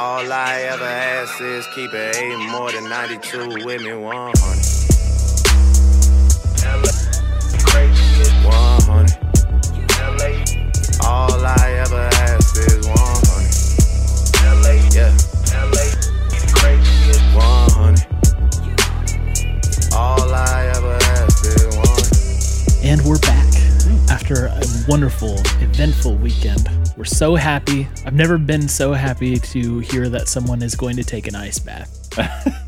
All I ever ask is keep it eight more than 92 with me 100. 100. All I ever ask is 100. Yeah. 100. All I ever ask is 100. And we're back after a wonderful, eventful weekend. We're so happy. I've never been so happy to hear that someone is going to take an ice bath.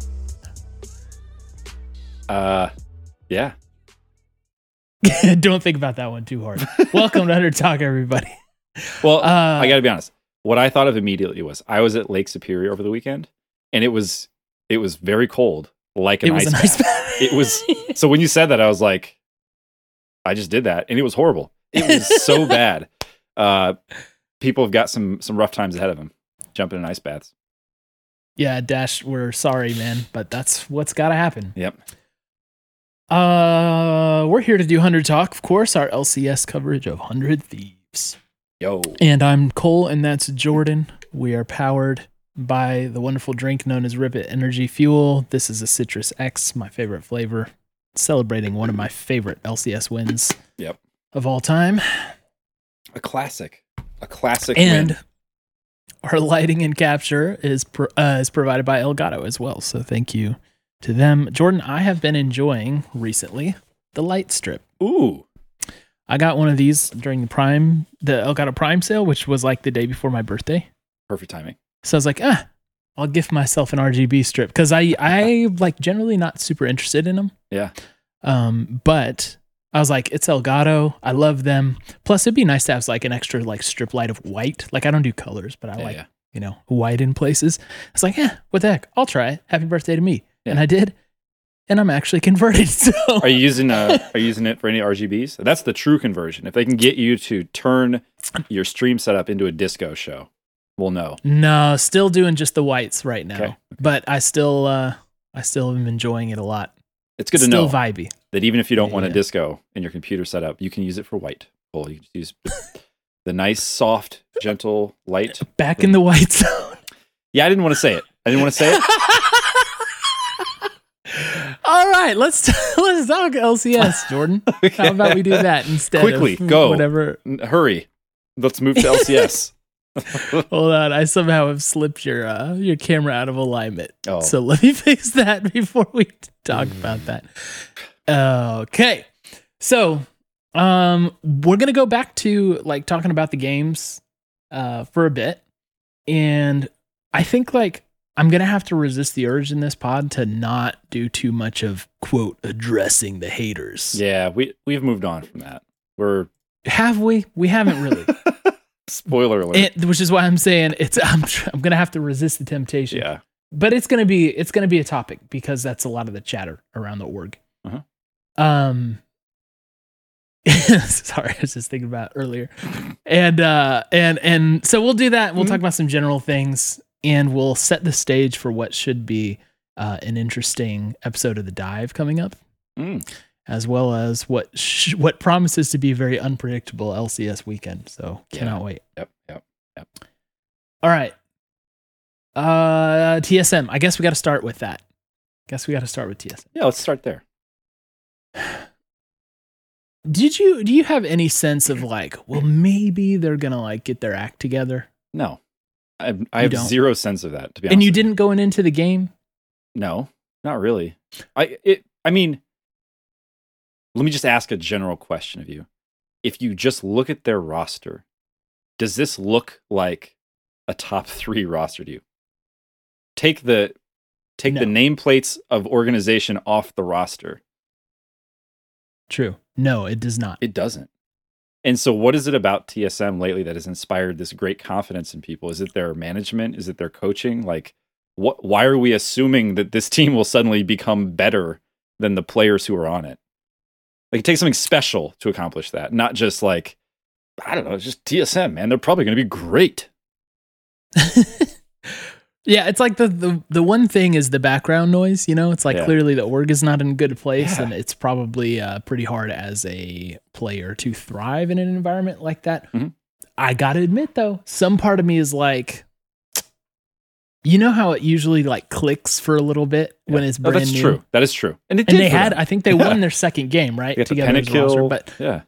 Uh, yeah. Don't think about that one too hard. Welcome to Under Talk, everybody. Well, Uh, I got to be honest. What I thought of immediately was I was at Lake Superior over the weekend, and it was it was very cold, like an ice an ice bath. bath. It was so when you said that, I was like, I just did that, and it was horrible. It was so bad. Uh, people have got some some rough times ahead of them jumping in ice baths. yeah, Dash, we're sorry, man, but that's what's got to happen. Yep. Uh, we're here to do 100 Talk, of course, our LCS coverage of 100 Thieves. Yo. And I'm Cole, and that's Jordan. We are powered by the wonderful drink known as Rip It Energy Fuel. This is a Citrus X, my favorite flavor, celebrating one of my favorite LCS wins Yep. of all time. A classic. A classic. And win. our lighting and capture is pro- uh, is provided by Elgato as well. So thank you to them. Jordan, I have been enjoying recently the light strip. ooh, I got one of these during the Prime, the Elgato Prime sale, which was like the day before my birthday. perfect timing. So I was like, ah, I'll gift myself an RGB strip because I I like generally not super interested in them. Yeah. Um, but I was like, it's Elgato. I love them. Plus, it'd be nice to have like an extra like strip light of white. Like I don't do colors, but I Yeah, like yeah. you know white in places. I was like, yeah, what the heck? I'll try it. Happy birthday to me. And I did, and I'm actually converted. So Are you using uh are you using it for any RGBs? That's the true conversion. If they can get you to turn your stream setup into a disco show, we'll know. no, still doing just the whites right now. Okay. But I still uh I still am enjoying it a lot. It's good to still know vibey. That even if you don't want a disco in your computer setup, you can use it for white. Well, you can use the nice, soft, gentle light. Back in the white zone. Yeah, I didn't want to say it. I didn't want to say it. All right, let's let's talk LCS, Jordan. How about we do that instead? Quickly, of go. Whatever. Hurry. Let's move to LCS. Hold on, I somehow have slipped your uh, your camera out of alignment. Oh. So let me fix that before we talk about that. Okay, so um, we're gonna go back to like talking about the games uh for a bit, and I think like I'm gonna have to resist the urge in this pod to not do too much of quote addressing the haters. yeah, we we've moved on from that. We're Have we? We haven't really. spoiler alert. it, which is why I'm saying it's I'm I'm gonna have to resist the temptation. yeah. but it's gonna be it's gonna be a topic because that's a lot of the chatter around the org. Uh-huh. Um. sorry, I was just thinking about earlier, and uh, and and so we'll do that. We'll talk about some general things, and we'll set the stage for what should be uh, an interesting episode of the dive coming up, Mm. as well as what sh- what promises to be a very unpredictable LCS weekend. So cannot wait. Yep, yep. Yep. All right. Uh TSM. I guess we got to start with that. Guess we got to start with TSM. Yeah, let's start there. Did you do you have any sense of like, well, maybe they're going to like get their act together? No. I have, I have don't? zero sense of that, to be honest. And you didn't go into the game? No, not really. I it I mean let me just ask a general question of you. If you just look at their roster, does this look like a top 3 roster to you? Take the take the nameplates of organization off the roster. True. No, it does not. It doesn't. And so what is it about TSM lately that has inspired this great confidence in people? Is it their management? Is it their coaching? Like what why are we assuming that this team will suddenly become better than the players who are on it? Like it takes something special to accomplish that, not just like I don't know, it's just TSM, man. They're probably going to be great. yeah, it's like the, the the one thing is the background noise, you know? It's like Yeah. clearly the org is not in a good place Yeah. and it's probably uh, pretty hard as a player to thrive in an environment like that. Mhm. I got to admit though, some part of me is like you know how it usually like clicks for a little bit when it's No, brand that's new. true. That is true. And it And they had, them. I think they won their second game, right? They got the Together as a roster, But yeah,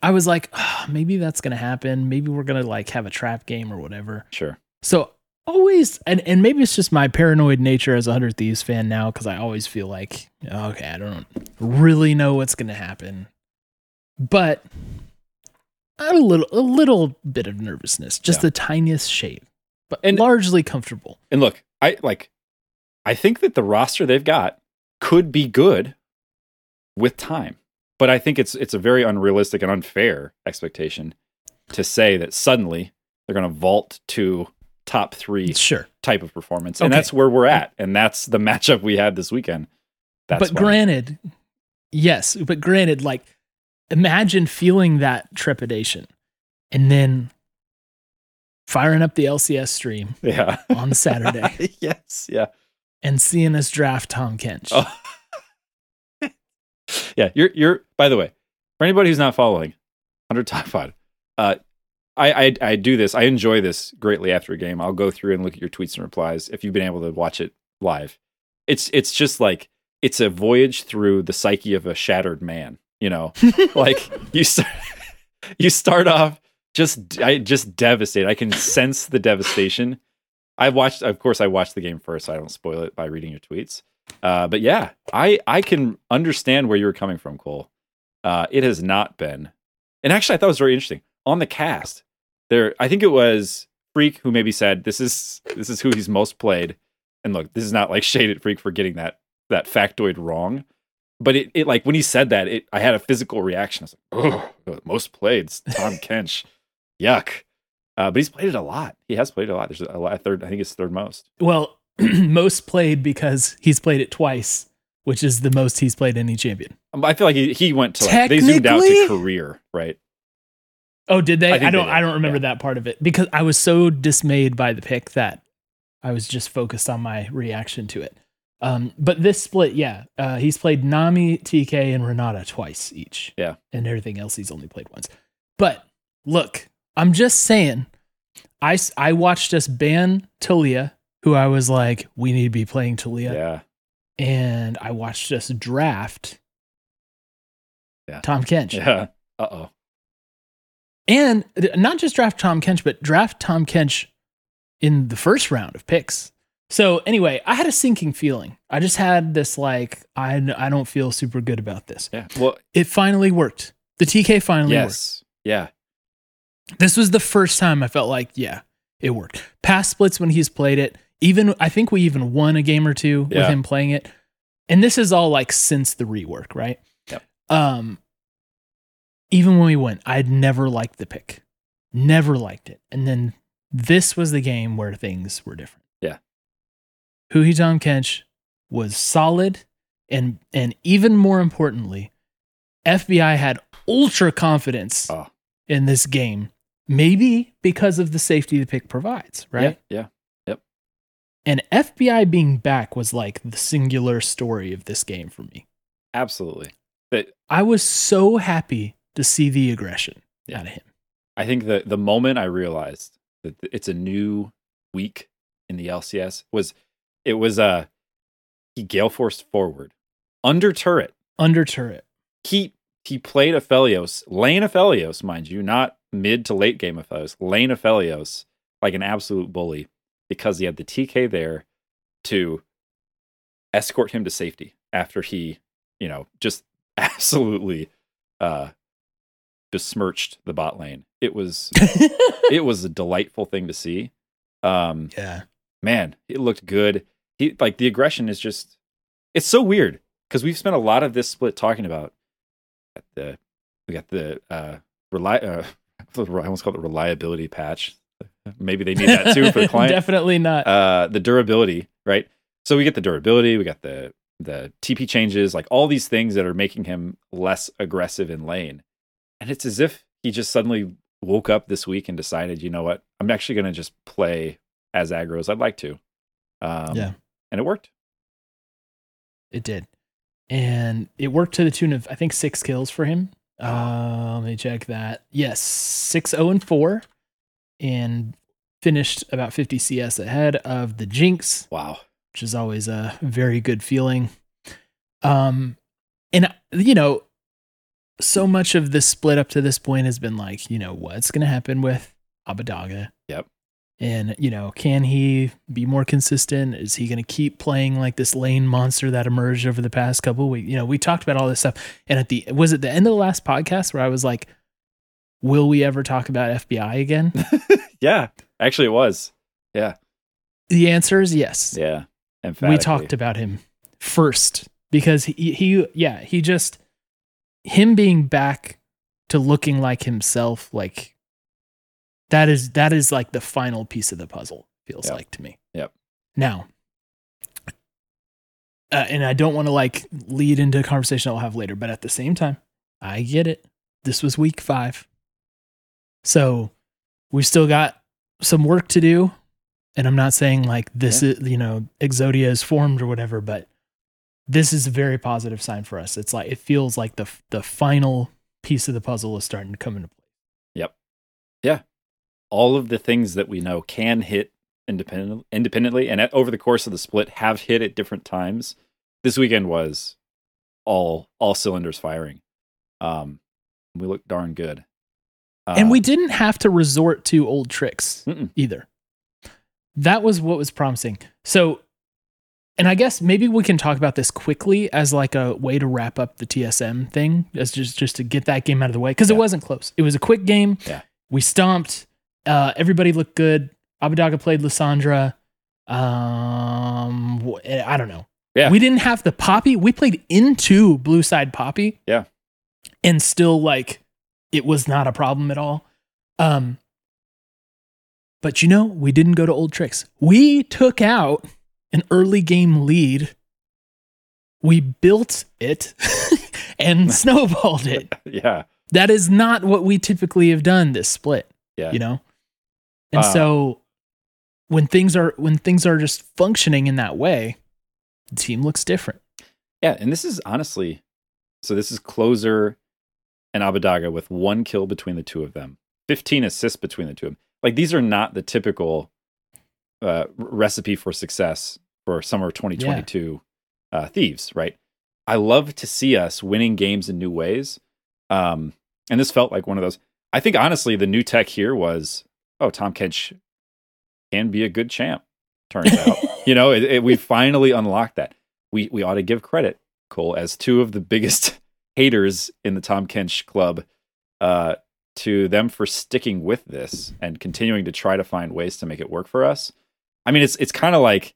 I was like, "Ah, maybe that's gonna happen. Maybe we're gonna like have a trap game or whatever. sure. So always, and and maybe it's just my paranoid nature as a Hundred Thieves fan now, because I always feel like, okay, I don't really know what's gonna happen, but a little a little bit of nervousness, just Yeah. the tiniest shade, but And- largely comfortable. And look, I like I think that the roster they've got could be good with time. But I think it's it's a very unrealistic and unfair expectation to say that suddenly they're going to vault to top 3 Sure, type of performance. And Okay. that's where we're at and that's the matchup we had this weekend. That's but why. granted, yes, but granted, like imagine feeling that trepidation and then firing up the LCS stream yeah. on Saturday yes, yeah. and seeing us draft Tahm Kench. Oh. yeah, you're you're. By the way, for anybody who's not following, hundred top pod, uh, I, I I do this. I enjoy this greatly after a game. I'll go through and look at your tweets and replies if you've been able to watch it live. It's it's just like it's a voyage through the psyche of a shattered man. You know, like you start you start off just I just devastated. I can sense the devastation. I watched, of course, I watched the game first. So I don't spoil it by reading your tweets. Uh, but yeah, I I can understand where you were coming from, Cole. Uh, it has not been, and actually, I thought it was very interesting on the cast. There, I think it was Phreak who maybe said this is this is who he's most played. And look, this is not like shaded Phreak for getting that that factoid wrong, but it, it like when he said that, it I had a physical reaction. I was like, oh, most played, Tahm Kench, yuck. Uh, but he's played it a lot. He has played it a lot. There's a lot, third. I think it's third most. Well, most played because he's played it twice, which is the most he's played any champion. Um, I feel like he, he went to like, they zoomed out to career, right? Oh, did they? I I, don't. did, I don't remember that part of it because I was so dismayed by the pick that I was just focused on my reaction to it. Um, but this split, yeah, uh, he's played Nami, TK, and Renata twice each. Yeah. and everything else he's only played once. But look, I'm just saying, I I watched us ban Taliyah, who I was like, we need to be playing Taliyah, Yeah. and I watched us draft. Yeah. Tahm Kench. Yeah. Uh oh. And not just draft Tahm Kench, but draft Tahm Kench in the first round of picks. So anyway, I had a sinking feeling. I just had this like I I don't feel super good about this. Yeah. Well, It finally worked. The TK finally worked. yes. Yeah. This was the first time I felt like yeah, it worked. Past splits when he's played it, even I think we even won a game or two with him playing it. And this is all like since the rework, right? Yep. Um even when we went, I'd never liked the pick. Never liked it. And then this was the game where things were different. Yeah. Huhi Tahm Kench was solid and and even more importantly, FBI had ultra confidence Oh. in this game. Maybe because of the safety the pick provides, right? Yeah. Yeah. And FBI being back was like the singular story of this game for me. Absolutely. But I was so happy to see the aggression Yeah. out of him. I think the the moment I realized that it's a new week in the LCS was it was uh he gale forced forward under turret. Under turret. He he played Aphelios, lane Aphelios, mind you, not mid to late game Aphelios, lane Aphelios like an absolute bully because he had the TK there to escort him to safety after he, you know, just absolutely uh besmirched the bot lane. It was it was a delightful thing to see. Um yeah. man, it looked good. He like the aggression is just it's so weird because we've spent a lot of this split talking about the we got the uh rely uh I almost called it reliability patch. Maybe they need that too for the client. Definitely not. uh the durability, right? So we get the durability, we got the the TP changes, like all these things that are making him less aggressive in lane. And it's as if he just suddenly woke up this week and decided, you know what, I'm actually going to just play as aggro as I'd like to. Um, Yeah. and it worked. It did. And it worked to the tune of, I think, six kills for him. Uh, let me check that. Yes, six, zero, and four. And finished about 50 CS ahead of the Jinx, Wow. which is always a very good feeling. Um, and you know, so much of the split up to this point has been like, you know, what's going to happen with Abbedagge? Yep. And you know, can he be more consistent? Is he going to keep playing like this lane monster that emerged over the past couple of weeks? You know, we talked about all this stuff, and at the was it the end of the last podcast where I was like, "Will we ever talk about FBI again?" Yeah. Actually, it was. Yeah. the answer is yes. Yeah. we talked about him first because he, he yeah he just him being back to looking like himself like that is that is like the final piece of the puzzle feels Yep. like to me Yep. now uh, and i don't want to like lead into a conversation i'll have later but at the same time i get it this was week five so we've still got some work to do and i'm not saying like this is you know exodia is formed or whatever but this is a very positive sign for us it's like it feels like the the final piece of the puzzle is starting to come into play Yep. Yeah. all of the things that we know can hit independent, independently and at, over the course of the split have hit at different times. This weekend was all all cylinders firing. Um, we look darn good. Uh, and we didn't have to resort to old tricks Mm-mm. either. That was what was promising. So, and I guess maybe we can talk about this quickly as like a way to wrap up the TSM thing, as just just to get that game out of the way because it wasn't close. It was a quick game. Yeah. we stomped. Uh, everybody looked good. Abbedagge played Lissandra. Um, I don't know. Yeah. we didn't have the poppy. We played into Blue Side Poppy. Yeah. and still like it was not a problem at all. Um, but you know, we didn't go to old tricks. We took out an early game lead. We built it and snowballed it. yeah, That is not what we typically have done this split, yeah, you know? And Uh, so when things are when things are just functioning in that way, the team looks different. yeah. And this is honestly, so this is closer and Abbedagge with one kill between the two of them, fifteen assists between the two of them. Like these are not the typical uh, recipe for success for summer 2022 uh, thieves, right? I love to see us winning games in new ways. Um, and this felt like one of those. I think honestly, the new tech here was, oh, Tahm Kench can be a good champ. Turns out, you know, it, it, we finally unlocked that. We we ought to give credit, Cole, as two of the biggest haters in the Tahm Kench club, uh, to them for sticking with this and continuing to try to find ways to make it work for us. I mean, it's it's kind of like,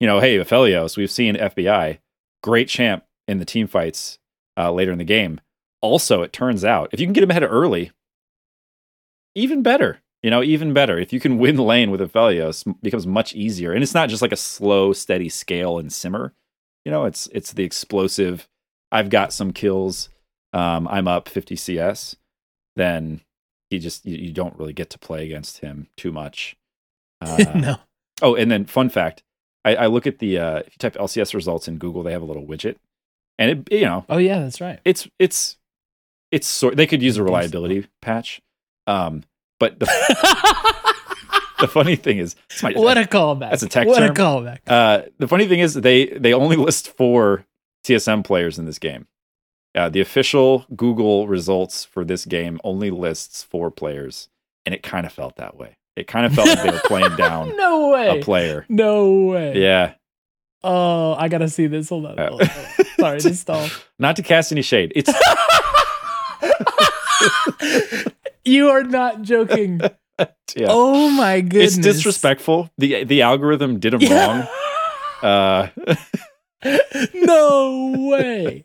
you know, hey, Aphelios, we've seen FBI, great champ in the team fights uh, later in the game. Also, it turns out if you can get him ahead early, even better. You know, even better. If you can win lane with Aphelios, it becomes much easier. And it's not just like a slow, steady scale and simmer. You know, it's it's the explosive. I've got some kills. Um, I'm up 50 CS. Then he just you, you don't really get to play against him too much. Uh, no. Oh, and then fun fact: I, I look at the uh, if you type LCS results in Google, they have a little widget, and it you know Oh yeah, that's right. it's it's it's sort they could use a reliability patch, um, but the, the funny thing is, it's my, what a callback. That's a tech What term. a callback. uh, the funny thing is they they only list four TSM players in this game. Uh, the official Google results for this game only lists four players, and it kind of felt that way. It kind of felt like they were playing down no way. a player. No way. Yeah, Oh, I gotta see this. Hold on. Uh, Hold on, hold on. Sorry to stall. not to cast any shade. It's you are not joking. yeah. Oh my goodness. it's disrespectful. the The algorithm did him Yeah. wrong. Uh, no way.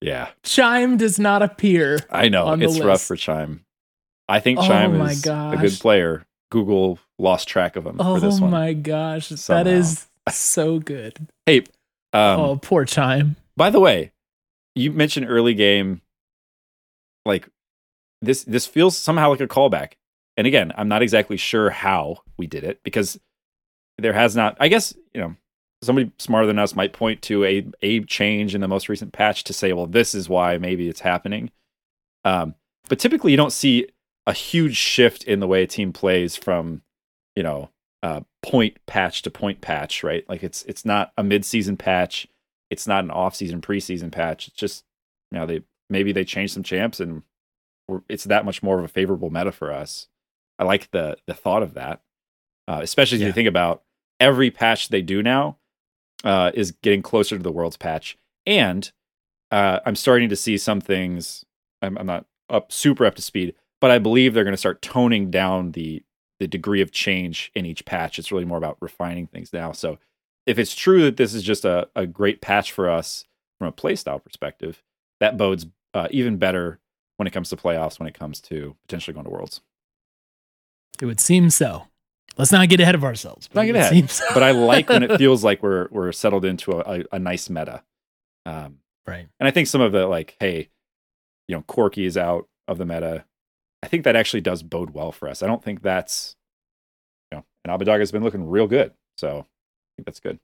yeah, Chime does not appear. I know it's rough for Chime. I think Oh Chime is a good player. Google lost track of him Oh for this one. my gosh. Somehow. That is so good. Hey, um, oh, poor Chime. By the way, you mentioned early game. Like this, this feels somehow like a callback. And again, I'm not exactly sure how we did it because there has not. I guess you know somebody smarter than us might point to a a change in the most recent patch to say, well, this is why maybe it's happening. Um, but typically, you don't see a huge shift in the way a team plays from you know, uh, point patch to point patch, right? Like it's it's not a mid-season patch, it's not an off-season preseason patch. It's just you know they maybe they changed some champs and we're, it's that much more of a favorable meta for us. I like the the thought of that, uh, especially if Yeah. you think about every patch they do now uh, is getting closer to the world's patch, and uh, I'm starting to see some things. I'm, I'm not up super up to speed, but I believe they're going to start toning down the the degree of change in each patch. It's really more about refining things now. So if it's true that this is just a, a great patch for us from a playstyle perspective, that bodes uh, even better when it comes to playoffs, when it comes to potentially going to worlds. It would seem so. Let's not get ahead of ourselves. but Not get ahead. so. But I like when it feels like we're we're settled into a, a, a nice meta. Um, right. And I think some of the like, hey, you know, Corky is out of the meta. I think that actually does bode well for us. I don't think that's, you know, and Abbedagge has been looking real good. So I think that's good.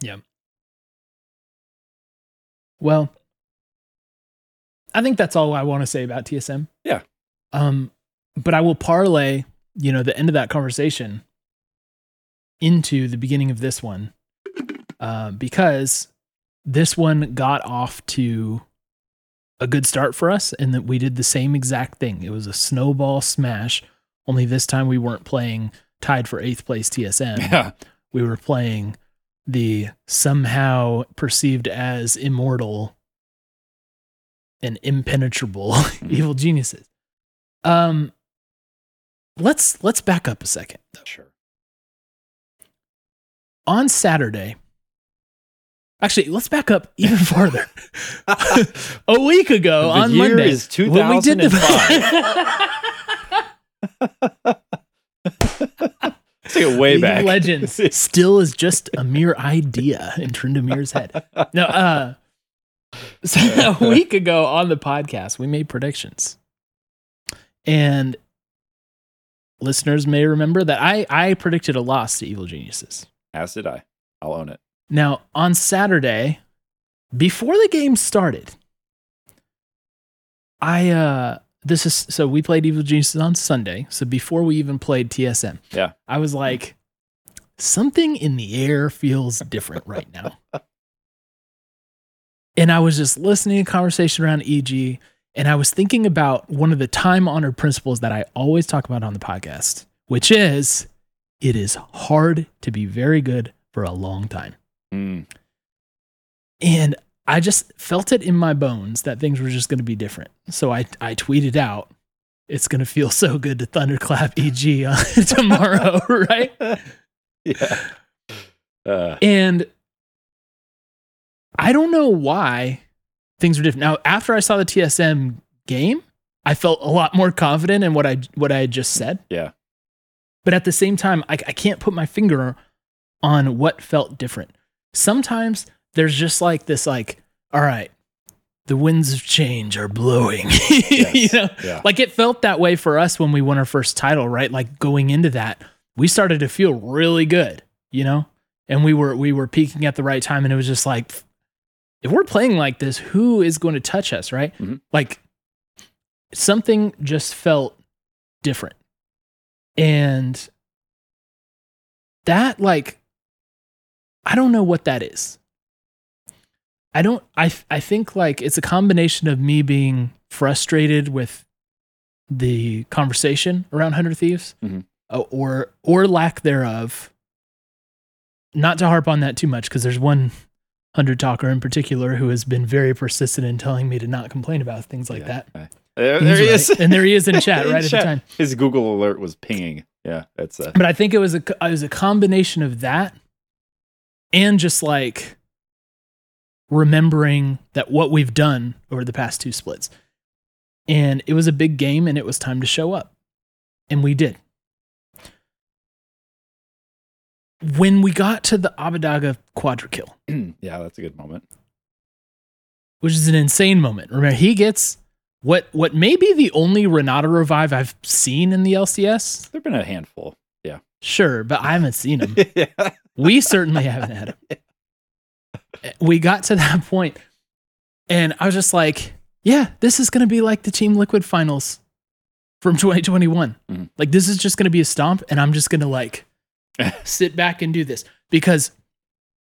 Yeah. Well, I think that's all I want to say about TSM. Yeah. Um, but I will parlay, you know, the end of that conversation into the beginning of this one, uh, because this one got off to a good start for us, and that we did the same exact thing. It was a snowball smash. Only this time we weren't playing tied for eighth place TSM Yeah. we were playing the somehow perceived as immortal and impenetrable evil geniuses. Um let's let's back up a second. Sure. On Saturday, actually, let's back up even farther. a week ago The on year Monday, is when we did the Let's take it way League back. Legends still is just a mere idea in Tryndamere's head. No, uh, so a week ago on the podcast, we made predictions, and listeners may remember that I I predicted a loss to Evil Geniuses. As did I. I'll own it. Now on Saturday, before the game started, I uh this is so we played Evil Geniuses on Sunday. So before we even played TSM, Yeah. I was like, something in the air feels different right now. and I was just listening to a conversation around EG, and I was thinking about one of the time honored principles that I always talk about on the podcast, which is it is hard to be very good for a long time. And I just felt it in my bones that things were just going to be different. So I, I tweeted out, it's going to feel so good to thunderclap EG on tomorrow, right? Yeah. Uh, And I don't know why things were different. Now, after I saw the TSM game, I felt a lot more confident in what I what I had just said. Yeah. But at the same time, I, I can't put my finger on what felt different. Sometimes there's just like this, like, all right, the winds of change are blowing. you know, yeah. like it felt that way for us when we won our first title, right? Like going into that, we started to feel really good, you know? And we were we were peaking at the right time and it was just like if we're playing like this, who is going to touch us, right? Mhm. Like something just felt different. And that like I don't know what that is. I don't I I think like it's a combination of me being frustrated with the conversation around Hundred Thieves Mhm. uh, or or lack thereof. Not to harp on that too much because there's one hundred talker in particular who has been very persistent in telling me to not complain about things like Yeah. that. There, he right. is. and there he is in chat In right at the time. His Google alert was pinging. Yeah, that's uh, But I think it was a it was a combination of that and just like remembering that what we've done over the past two splits. And it was a big game and it was time to show up. And we did. When we got to the Abbedagge quadra kill, yeah, that's a good moment. which is an insane moment. Remember, he gets what what may be the only Renata revive I've seen in the LCS. There've been a handful. Yeah. Sure, but I haven't seen him. yeah. We certainly haven't had him. We got to that point, and I was just like, "Yeah, this is going to be like the Team Liquid finals from 2021. Mhm. Like this is just going to be a stomp, and I'm just going to like sit back and do this because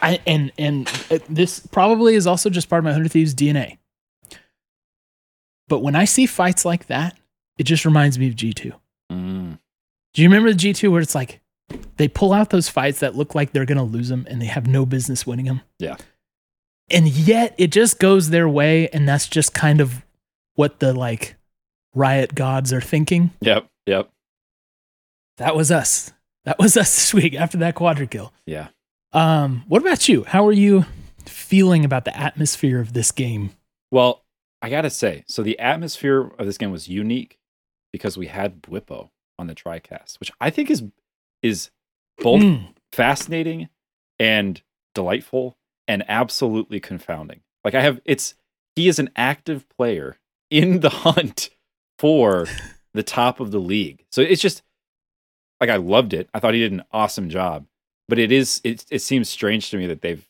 I and and uh, this probably is also just part of my Hundred Thieves DNA. But when I see fights like that, it just reminds me of G2. Mm. Do you remember the G2 where it's like they pull out those fights that look like they're going to lose them and they have no business winning them? Yeah. And yet it just goes their way and that's just kind of what the like riot gods are thinking. Yep. Yep. That was us. That was us this week after that quadra kill. Yeah. Um, what about you? How are you feeling about the atmosphere of this game? Well, I gotta say, so the atmosphere of this game was unique because we had Bwippo on the TriCast, which I think is is both Mm. fascinating and delightful and absolutely confounding. Like I have it's he is an active player in the hunt for the top of the league. So it's just like I loved it. I thought he did an awesome job. But it is it it seems strange to me that they've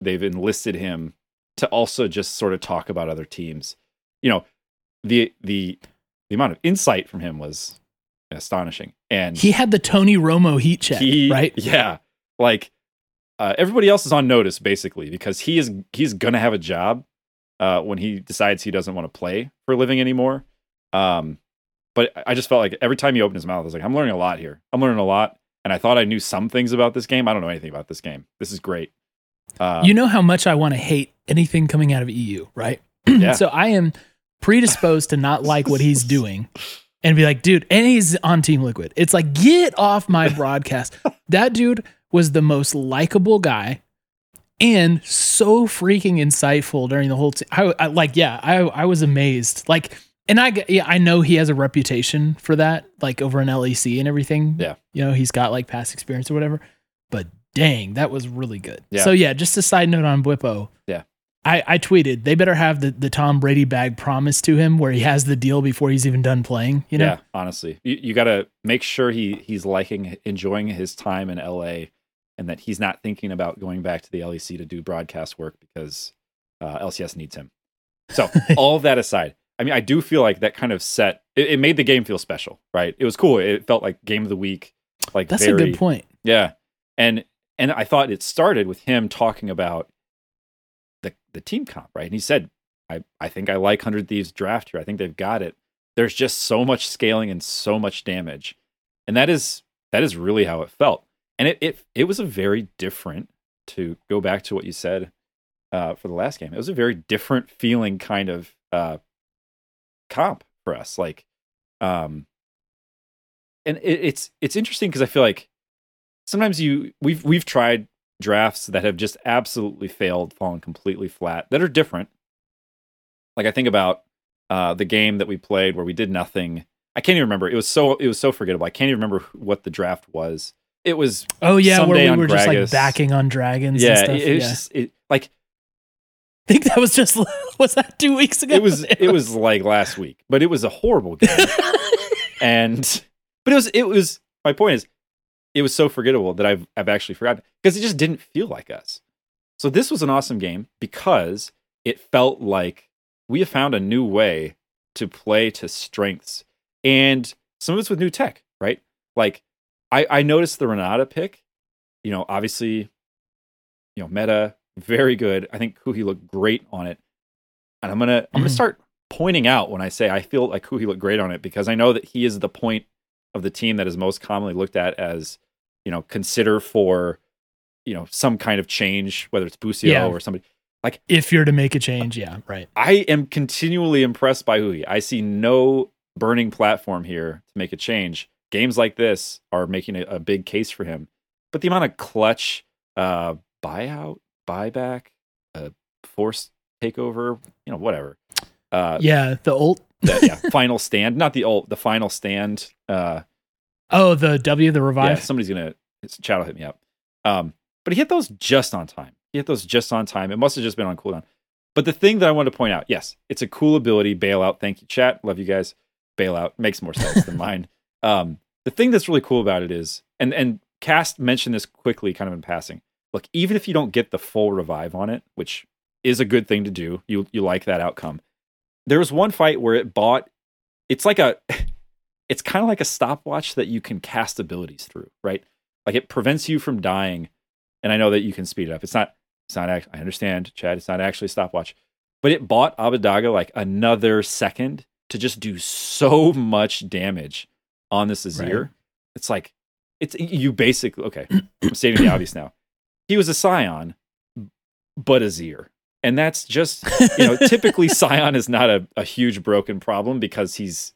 they've enlisted him to also just sort of talk about other teams. You know, the the the amount of insight from him was astonishing. And He had the Tony Romo heat check, he, right? Yeah, like uh, everybody else is on notice basically because he is he's gonna have a job uh, when he decides he doesn't want to play for a living anymore. Um, but I- just felt like every time he opened his mouth, I was like, I'm learning a lot here. I'm learning a lot, and I thought I knew some things about this game. I don't know anything about this game. This is great. Uh, you know how much I want to hate anything coming out of EU, right? Yeah. so I am predisposed to not like what he's doing and be like, dude, and he's on Team Liquid. It's like, get off my broadcast. that dude was the most likable guy and so freaking insightful during the whole. T- I, I like, yeah, I I was amazed. Like, and I yeah, I know he has a reputation for that, like over in LEC and everything. Yeah. you know, he's got like past experience or whatever. But dang, that was really good. Yeah. So yeah, just a side note on Bwippo. Yeah. I, I tweeted they better have the, the Tom Brady bag promised to him where he has the deal before he's even done playing. You know, Yeah, honestly, you, you got to make sure he he's liking, enjoying his time in LA, and that he's not thinking about going back to the LEC to do broadcast work because uh, LCS needs him. So all that aside, I mean, I do feel like that kind of set it, it made the game feel special, right? It was cool. It felt like game of the week, like that's very, a good point. yeah, and and I thought it started with him talking about the the team comp, right? And he said, "I I think I like Hundred Thieves draft here. I think they've got it. There's just so much scaling and so much damage, and that is that is really how it felt. And it it it was a very different to go back to what you said uh, for the last game. It was a very different feeling kind of uh, comp for us. Like, um, and it, it's it's interesting because I feel like sometimes you we've we've tried drafts that have just absolutely failed, fallen completely flat, that are different. Like I think about uh, the game that we played where we did nothing. I can't even remember. It was so it was so forgettable. I can't even remember what the draft was. It was Oh yeah, where we were just like backing on dragons. yeah. and stuff. It, it was yeah. just it, like I think that was just was that two weeks ago. it was it was like last week, but it was a horrible game. and but it was it was my point is it was so forgettable that I've I've actually forgotten because it just didn't feel like us. So this was an awesome game because it felt like we have found a new way to play to strengths and some of it's with new tech, right? Like I I noticed the Renata pick, you know, obviously, you know, meta very good. I think Huhi looked great on it. And I'm gonna I'm gonna Mhm. start pointing out when I say I feel like Huhi looked great on it because I know that he is the point of the team that is most commonly looked at as, you know, consider for, you know, some kind of change, whether it's Busio Yeah. or somebody. Like if you're to make a change, yeah, right. I am continually impressed by Huhi. I see no burning platform here to make a change. Games like this are making a, a big case for him. But the amount of clutch, uh, buyout, buyback, uh, forced takeover, you know, whatever. Uh, Yeah, the ult. the- yeah, final stand, not the ult, the final stand. Uh, Oh, the W, the revive. yeah, somebody's gonna chat will hit me up. Um, but he hit those just on time. He hit those just on time. It must have just been on cooldown. But the thing that I wanted to point out, yes, it's a cool ability. Bailout. Thank you, chat. Love you guys. Bailout makes more sense than mine. Um, the thing that's really cool about it is, and and Cast mentioned this quickly, kind of in passing. Look, even if you don't get the full revive on it, which is a good thing to do, you you like that outcome. There was one fight where it bought. It's like a. it's kind of like a stopwatch that you can cast abilities through, right? Like it prevents you from dying. And I know that you can speed it up. It's not, it's not, I understand, Chad, it's not actually a stopwatch, but it bought Abbedagge like another second to just do so much damage on this Azir. Right. It's like, it's you basically, okay, I'm stating the obvious now. He was a Sion, but Azir. And that's just, you know, typically Sion is not a, a huge broken problem because he's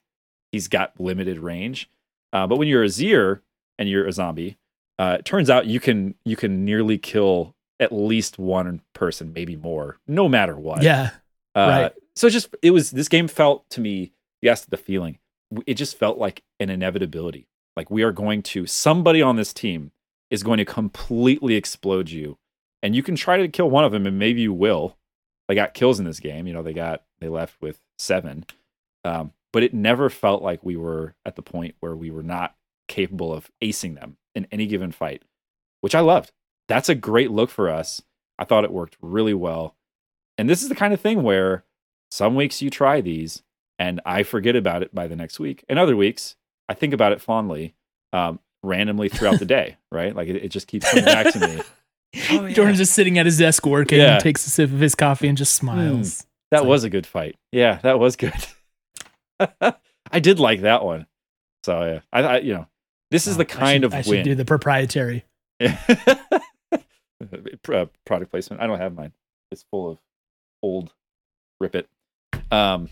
he's got limited range. Uh, but when you're a Azir and you're a zombie, uh, it turns out you can you can nearly kill at least one person, maybe more, no matter what. Yeah. Uh, right. So just it was this game felt to me. Yes, the feeling. It just felt like an inevitability. Like we are going to somebody on this team is going to completely explode you, and you can try to kill one of them, and maybe you will. They got kills in this game. You know, they got they left with seven, um, but it never felt like we were at the point where we were not capable of acing them in any given fight, which I loved. That's a great look for us. I thought it worked really well. And this is the kind of thing where some weeks you try these and I forget about it by the next week. And other weeks I think about it fondly, um, randomly throughout the day, right? Like it, it just keeps coming back to me. Oh, yeah. Jordan's just sitting at his desk working Yeah. and takes a sip of his coffee and just smiles. That like- was a good fight. Yeah, that was good. I did like that one. So yeah, I, I you know, this is Oh, the kind I of should, I should win. do the proprietary. uh, product placement. I don't have mine. It's full of old rip it. Um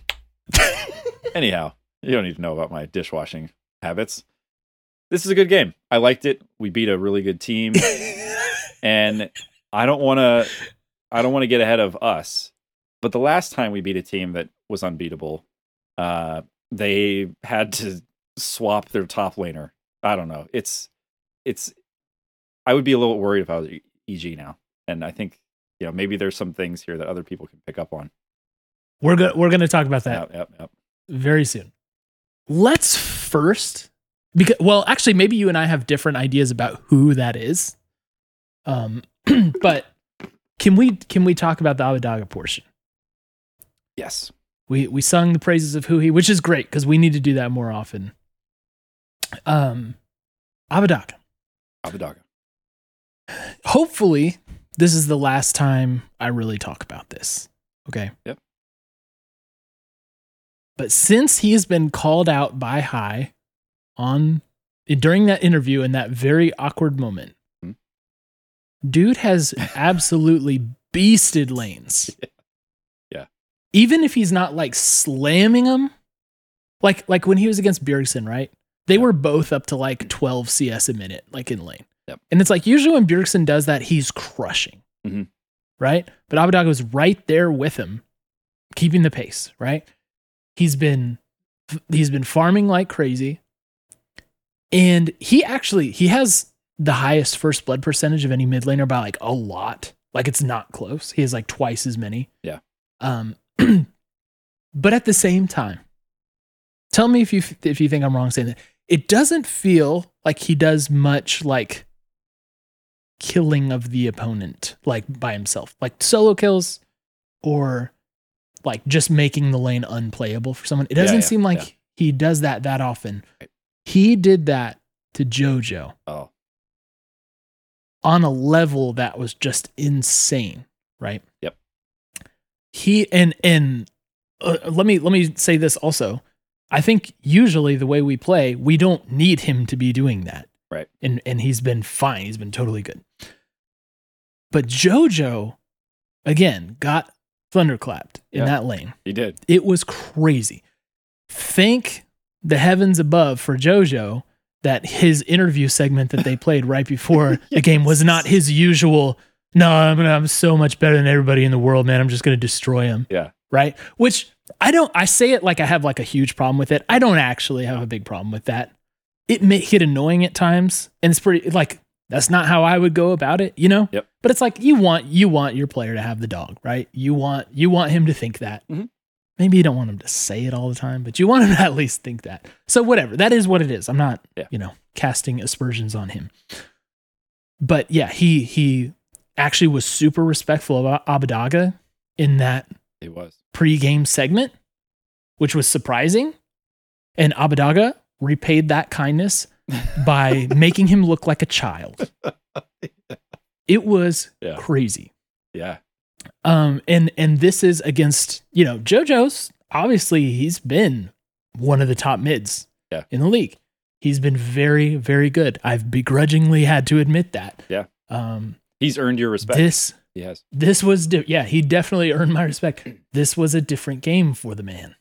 anyhow, you don't need to know about my dishwashing habits. This is a good game. I liked it. We beat a really good team and I don't want to I don't want to get ahead of us. But the last time we beat a team that was unbeatable, uh they had to swap their top laner. I don't know. It's it's I would be a little worried if I was EG now. And I think you know maybe there's some things here that other people can pick up on. We're go- we're going to talk about that Yep, yep, yep. very soon. Let's first because well, actually maybe you and I have different ideas about who that is. Um but can we can we talk about the Abbedagge portion? Yes. We we sung the praises of Huhi, which is great because we need to do that more often. Um Abbedagge. Abbedagge. hopefully this is the last time I really talk about this. Okay. Yep. But since he has been called out by High on during that interview in that very awkward moment, Hmm. dude has absolutely beasted lanes. Yeah. Even if he's not like slamming them, like like when he was against Bjergsen, right? They Yeah. were both up to like 12 CS a minute, like in lane. Yep. And it's like usually when Bjergsen does that, he's crushing. Mhm. Right? But Abbedagge was right there with him, keeping the pace, right? He's been he's been farming like crazy. And he actually he has the highest first blood percentage of any mid laner by like a lot. Like it's not close. He has like twice as many. Yeah. Um but at the same time, tell me if you if you think I'm wrong saying that. It doesn't feel like he does much like killing of the opponent like by himself. Like solo kills or like just making the lane unplayable for someone. It doesn't yeah, seem like yeah. he does that that often. Right. He did that to JoJo Oh, on a level that was just insane, right? Yep. He and and uh, let me let me say this also. I think usually the way we play, we don't need him to be doing that. Right. And and he's been fine. He's been totally good. But JoJo again got thunderclapped in that lane. he did. It was crazy. Thank the heavens above for JoJo that his interview segment that they played right before the game was not his usual. No, I'm gonna, I'm so much better than everybody in the world, man. I'm just gonna destroy him. Yeah. Right. Which I don't. I say it like I have like a huge problem with it. I don't actually have a big problem with that. It may get annoying at times, and it's pretty like that's not how I would go about it, you know. Yep. But it's like you want you want your player to have the dog, right? You want you want him to think that. Mhm. Maybe you don't want him to say it all the time, but you want him to at least think that. So whatever, that is what it is. I'm not, Yeah. you know, casting aspersions on him. But yeah, he he actually was super respectful of Abbedagge in that He was. pre-game segment, which was surprising. And Abbedagge repaid that kindness by making him look like a child. It was Yeah. crazy. Yeah. Um, and and this is against you know JoJo's. Obviously, he's been one of the top mids Yeah. in the league. He's been very very good. I've begrudgingly had to admit that. Yeah. Um, He's earned your respect. this has. this was di- yeah he definitely earned my respect. This was a different game for the man.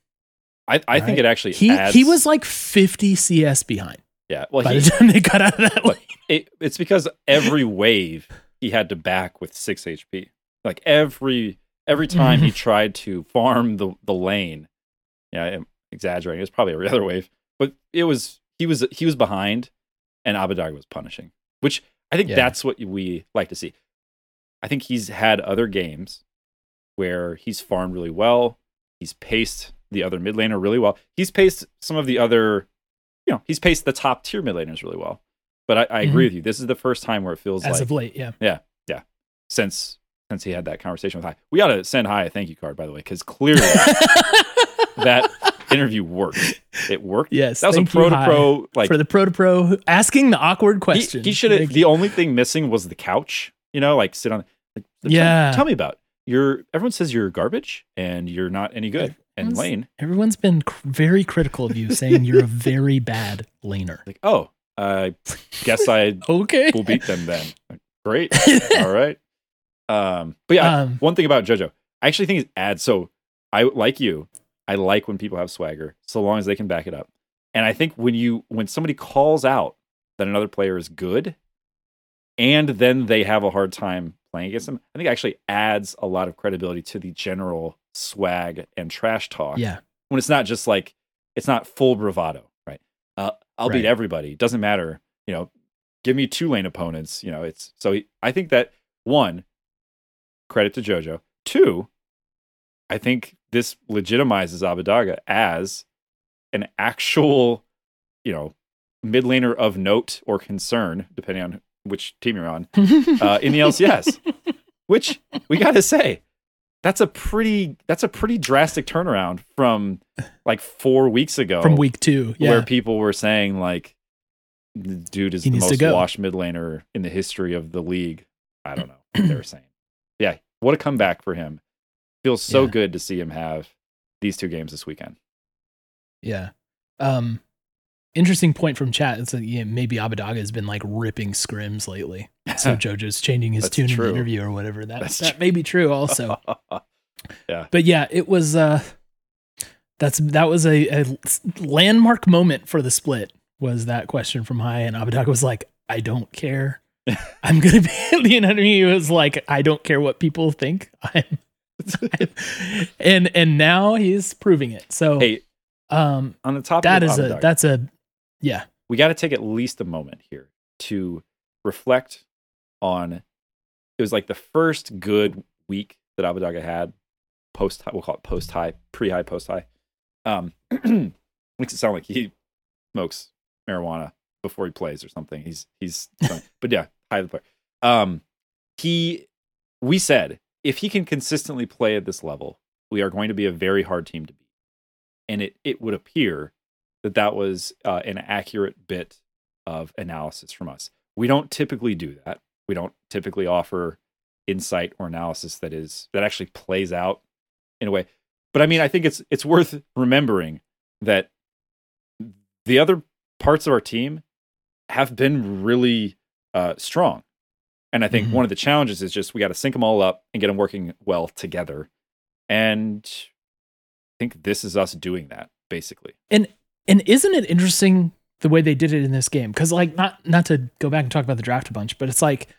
I, I think Right. it actually He adds, he was like 50 CS behind yeah. Well, by he, the time they got out of that lane. it, it's because every wave he had to back with six HP. Like every every time he mm-hmm. tried to farm the the lane, yeah, I'm exaggerating. It was probably every other wave, but it was he was he was behind, and Abbedagge was punishing, which I think Yeah. that's what we like to see. I think he's had other games where he's farmed really well. He's paced the other mid laner really well. He's paced some of the other, you know, he's paced the top tier mid laners really well. But I, I agree with you. This is the first time where it feels Mm-hmm. As like of late, yeah. Yeah, yeah. Since since he had that conversation with Hai. We ought to send Hai a thank you card, by the way, because clearly that interview worked. It worked. yes, That was a pro to pro. Like for the pro to pro asking the awkward question. he should have. The only thing missing was the couch. You know, like sit on. Like, tell- Yeah. Tell, me about you're. Everyone says you're garbage and you're not any good. And Everyone's- Lane, Everyone's been cr- very critical of you, saying you're a very bad laner. like, oh, I guess I Okay. will beat them then. Great. All right. Um, but yeah, Um, one thing about JoJo, I actually think it adds. So I like you. I like when people have swagger, so long as they can back it up. And I think when you when somebody calls out that another player is good, and then they have a hard time playing against them, I think it actually adds a lot of credibility to the general swag and trash talk. yeah. When it's not just like it's not full bravado, right? Uh, I'll beat everybody. Doesn't matter. You know, give me two lane opponents. You know, it's so he- I think that one credit to JoJo. Two, I think this legitimizes Abbedagge as an actual, you know, mid laner of note or concern, depending on which team you're on, uh, in the LCS. which we got to say, that's a pretty that's a pretty drastic turnaround from like four weeks ago, From week two. Yeah. where people were saying like, "The dude is He the most washed mid laner in the history of the league. I don't know what they were saying. Yeah, what a comeback for him. Feels so Yeah. good to see him have these two games this weekend. Yeah. Um, interesting point from chat. It's like yeah, maybe Abbedagge has been like ripping scrims lately. So JoJo's changing his That's tune in true. the interview or whatever. That That's that true. may be true also. Yeah. But yeah, it was uh that's that was a, a landmark moment for the split was that question from Hai and Abbedagge was like, I don't care. I'm gonna be the enemy He was like, I don't care what people think. I'm and and now he's proving it. So hey, um on the topic that of is a that's a yeah. We got to take at least a moment here to reflect on it was like the first good week that Abbedagge had post we'll call it post high pre high post high. Um makes it sound like he smokes marijuana before he plays or something. He's he's but yeah Hai the player um he we said if he can consistently play at this level we are going to be a very hard team to beat. And it it would appear that that was uh, an accurate bit of analysis from us. We don't typically do that. We don't typically offer insight or analysis that is that actually plays out in a way. But I mean, I think it's it's worth remembering that the other parts of our team have been really uh, strong. And I think Mhm. one of the challenges is just we got to sync them all up and get them working well together. And I think this is us doing that basically. and isn't it interesting the way they did it in this game? Because like not not to go back and talk about the draft a bunch but it's like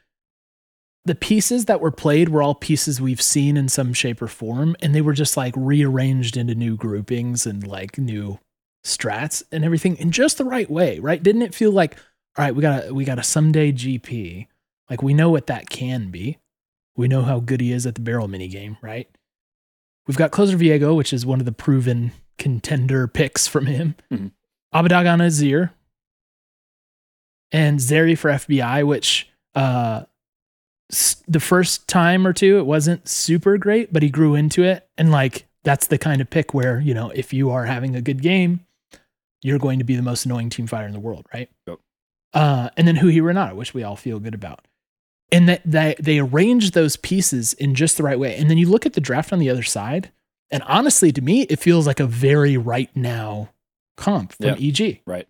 the pieces that were played were all pieces we've seen in some shape or form and they were just like rearranged into new groupings and like new strats and everything in just the right way right? Didn't it feel like all right we got a we got a Ssumday gp like we know what that can be. We know how good he is at the barrel mini game right? We've got closer viego which is one of the proven contender picks from him Mhm. Azir and Zeri for FBI, which uh, s- the first time or two it wasn't super great, but he grew into it. And like that's the kind of pick where, you know, if you are having a good game, you're going to be the most annoying team fighter in the world, right? Yep. Uh, and then Huhi Renata, which we all feel good about. And that, that they arrange those pieces in just the right way. And then you look at the draft on the other side, and honestly, to me, it feels like a very right now comp from. EG. Right.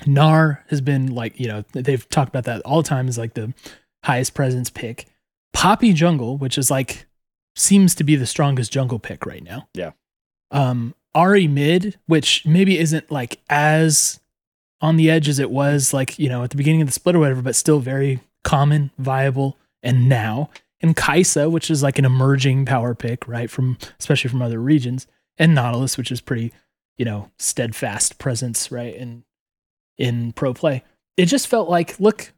Gnar has been like, you know, they've talked about that all the time is like the highest presence pick. Poppy Jungle, which is like seems to be the strongest jungle pick right now. Yeah. Um Ahri mid, which maybe isn't like as on the edge as it was like, you know, at the beginning of the split or whatever, but still very common, viable, and now. And Kai'Sa, which is like an emerging power pick, right? From especially from other regions. And Nautilus, which is pretty, you know, steadfast presence, right? In in pro play. It just felt like, look,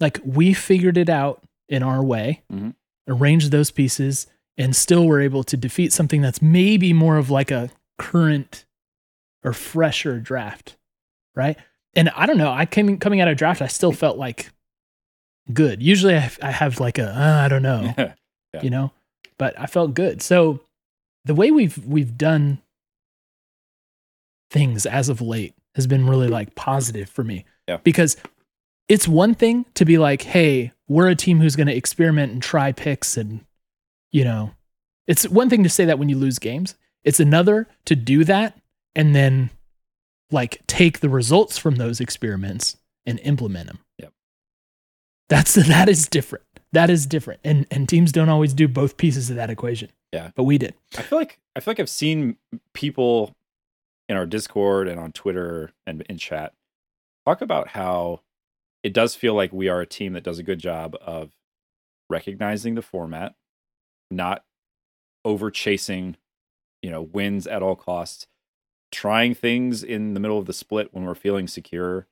like we figured it out in our way, Mhm. arranged those pieces, and still were able to defeat something that's maybe more of like a current or fresher draft, right? And I don't know. I came coming out of draft, I still felt like good. Usually, I, I have like a uh, I don't know, Yeah. you know, but I felt good. So the way we've we've done things as of late has been really like positive for me. Yeah. Because it's one thing to be like, hey, we're a team who's going to experiment and try picks and you know, it's one thing to say that when you lose games. It's another to do that and then like take the results from those experiments and implement them. That's that is different. That is different. And and teams don't always do both pieces of that equation. Yeah. But we did. I feel like I feel like I've seen people in our Discord and on Twitter and in chat talk about how it does feel like we are a team that does a good job of recognizing the format, not over chasing, you know, wins at all costs, trying things in the middle of the split when we're feeling secure,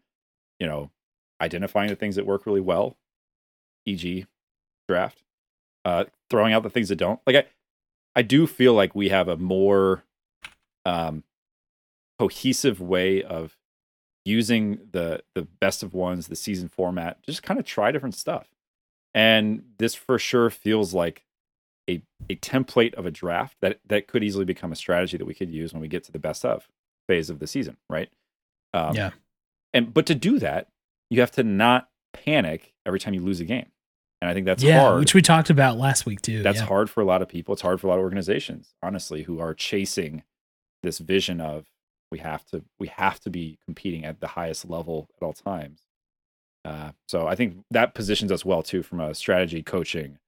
you know, identifying the things that work really well, e.g., draft, uh, throwing out the things that don't. Like I, I do feel like we have a more um, cohesive way of using the the best of ones, the season format, just kind of try different stuff. And this for sure feels like a a template of a draft that that could easily become a strategy that we could use when we get to the best of phase of the season, right? Um, Yeah. And but to do that, you have to not panic every time you lose a game. And I think that's yeah, hard which we talked about last week too. that's yeah. hard for a lot of people. It's hard for a lot of organizations, honestly, who are chasing this vision of we have to we have to be competing at the highest level at all times. Uh, so I think that positions us well too from a strategy coaching,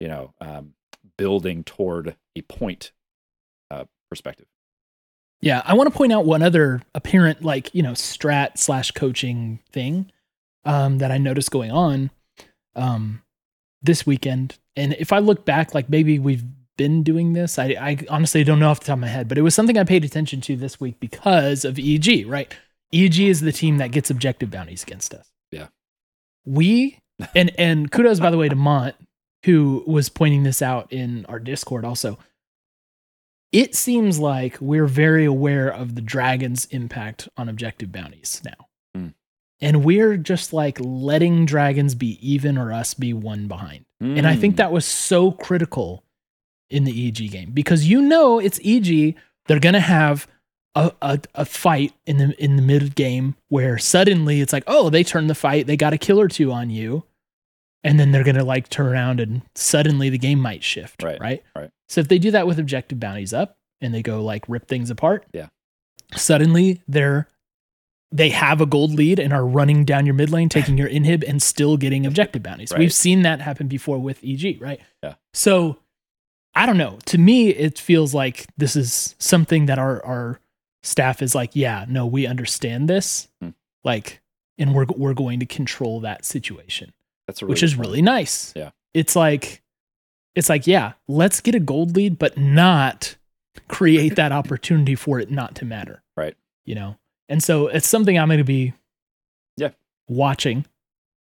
you know, um, building toward a point uh, perspective. Yeah, I want to point out one other apparent, like you know, strat slash coaching thing um, that I noticed going on um, this weekend. And if I look back, like maybe we've been doing this. I, I honestly don't know off the top of my head, but it was something I paid attention to this week because of EG. Right, EG is the team that gets objective bounties against us. Yeah. we and and kudos by the way to Mont who was pointing this out in our Discord also it seems like we're very aware of the dragon's impact on objective bounties now. Hmm. And we're just like letting dragons be even or us be one behind. And I think Mm, that was so critical in the EG game because you know it's EG. They're gonna have a, a, a fight in the in the mid game where suddenly it's like, oh, they turned the fight, they got a kill or two on you, and then they're gonna like turn around and suddenly the game might shift. Right, Right. right. So if they do that with objective bounties up and they go like rip things apart, Yeah. Suddenly they're they have a gold lead and are running down your mid lane, taking your inhib and still getting objective bounties. Right. We've seen that happen before with EG, right? Yeah. So I don't know. To me, it feels like this is something that our our staff is like, yeah, no, we understand this. Hmm. Like, and we're we're going to control that situation that's really which is point. really nice. Yeah. It's like it's like, yeah, let's get a gold lead, but not create that opportunity for it not to matter. Right. You know? And so it's something I'm gonna be Yeah. watching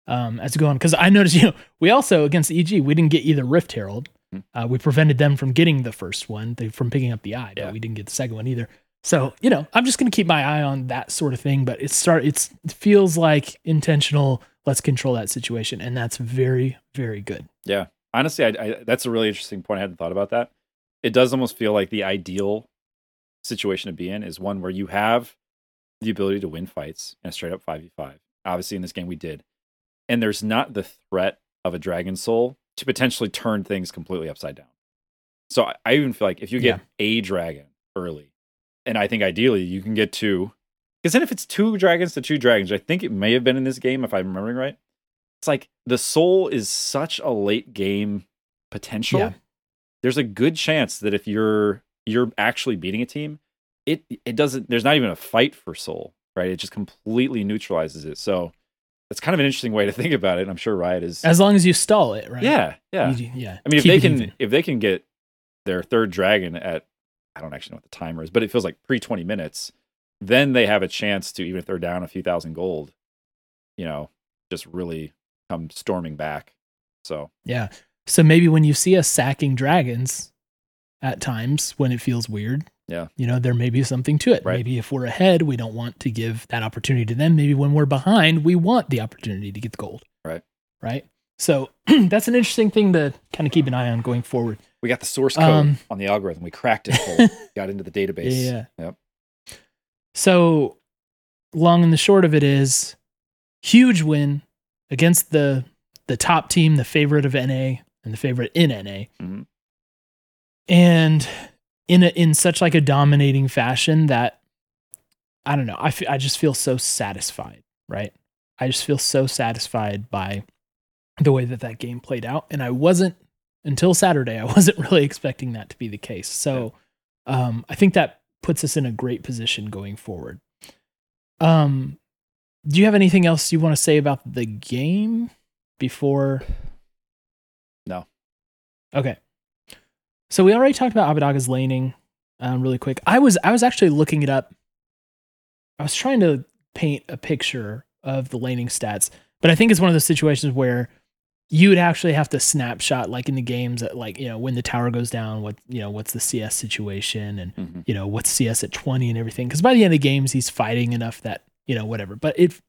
um as we go on. Cause I noticed, you know, we also against EG, we didn't get either Rift Herald. Hmm. Uh, we prevented them from getting the first one, they from picking up the eye, but Yeah. we didn't get the second one either. So, you know, I'm just gonna keep my eye on that sort of thing, but it start it's it feels like intentional, let's control that situation. And that's very, very good. Yeah, honestly, I, I, that's a really interesting point. I hadn't thought about that. It does almost feel like the ideal situation to be in is one where you have the ability to win fights in a straight up 5v5. Obviously, in this game, we did. And there's not the threat of a Dragon Soul to potentially turn things completely upside down. So I, I even feel like if you get Yeah. a dragon early, and I think ideally you can get two, because then if it's two dragons to two dragons, I think it may have been in this game if I'm remembering right. It's like the soul is such a late game potential. Yeah. There's a good chance that if you're you're actually beating a team, it it doesn't. There's not even a fight for soul, right? It just completely neutralizes it. So it's kind of an interesting way to think about it. I'm sure Riot is. As long as you stall it, right? Yeah, yeah. You- yeah. I mean, if Keep they can, even. if they can get their third dragon at, I don't actually know what the timer is, but it feels like pre twenty minutes, then they have a chance to even if they're down a few thousand gold, you know, just really come storming back. So Yeah. So maybe when you see us sacking dragons at times when it feels weird, Yeah. you know, there may be something to it. Right. Maybe if we're ahead, we don't want to give that opportunity to them. Maybe when we're behind, we want the opportunity to get the gold. Right. Right. So that's an interesting thing to kind of keep an eye on going forward. we got the source code Um, on the algorithm. We cracked it, got into the database. Yeah. Yep. So long and the short of it is huge win against the the top team, the favorite of NA and the favorite in NA. Mhm. And in a, in such like a dominating fashion that I don't know, I I just feel so satisfied, right? I just feel so satisfied by the way that that game played out and I wasn't until Saturday I wasn't really expecting that to be the case. So um I think that puts us in a great position going forward. Um, do you have anything else you want to say about the game before? No. Okay. So we already talked about Abbedagge's laning um, really quick. I was I was actually looking it up. I was trying to paint a picture of the laning stats, but I think it's one of those situations where you would actually have to snapshot like in the games that like you know when the tower goes down what you know what's the cs situation and Mhm. you know what's cs at 20 and everything because by the end of games he's fighting enough that you know whatever but if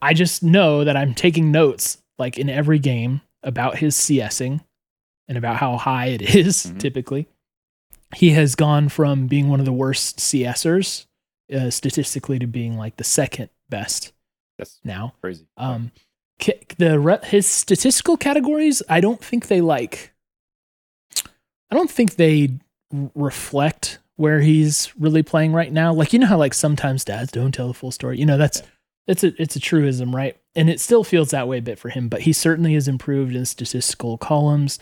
i just know that i'm taking notes like in every game about his csing and about how high it is Mhm. typically he has gone from being one of the worst csers uh, statistically to being like the second best That's now crazy. um, the re- his statistical categories, I don't think they like. I don't think they reflect where he's really playing right now. Like you know how like sometimes dads don't tell the full story. You know that's it's a it's a truism, right? And it still feels that way a bit for him, but he certainly has improved in statistical columns,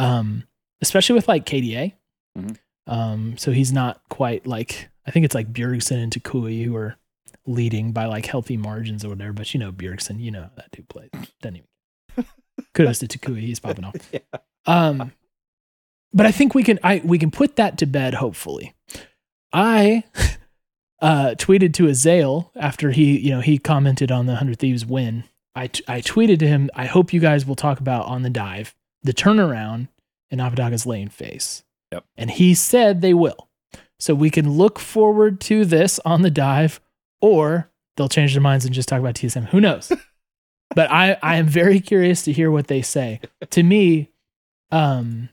um, especially with like KDA. Mhm. Um, so he's not quite like I think it's like Bjergsen and Toucouille who are leading by like healthy margins or whatever. But you know Bjergsen, you know how that dude plays. Doesn't even. Kudos to Toucouille, he's popping off. Yeah. Um, but I think we can I we can put that to bed. Hopefully, I uh, tweeted to Azael after he you know he commented on the Hundred Thieves win. I t- I tweeted to him. I hope you guys will talk about on the dive the turnaround in Abbedagge's lane face. Yep. And he said they will. So we can look forward to this on the dive, or they'll change their minds and just talk about TSM. Who knows? but I, I am very curious to hear what they say. to me, um,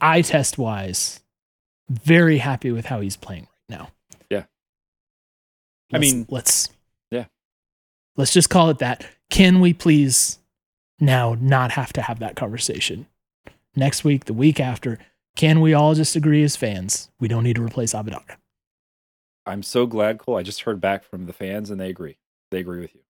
eye test wise, very happy with how he's playing right now. Yeah. I Let's- mean- let's Yeah. let's just call it that. Can we please now not have to have that conversation next week, the week after? Can we all just agree as fans we don't need to replace Abbedagge? I'm so glad, Cole. I just heard back from the fans and they agree. They agree with you.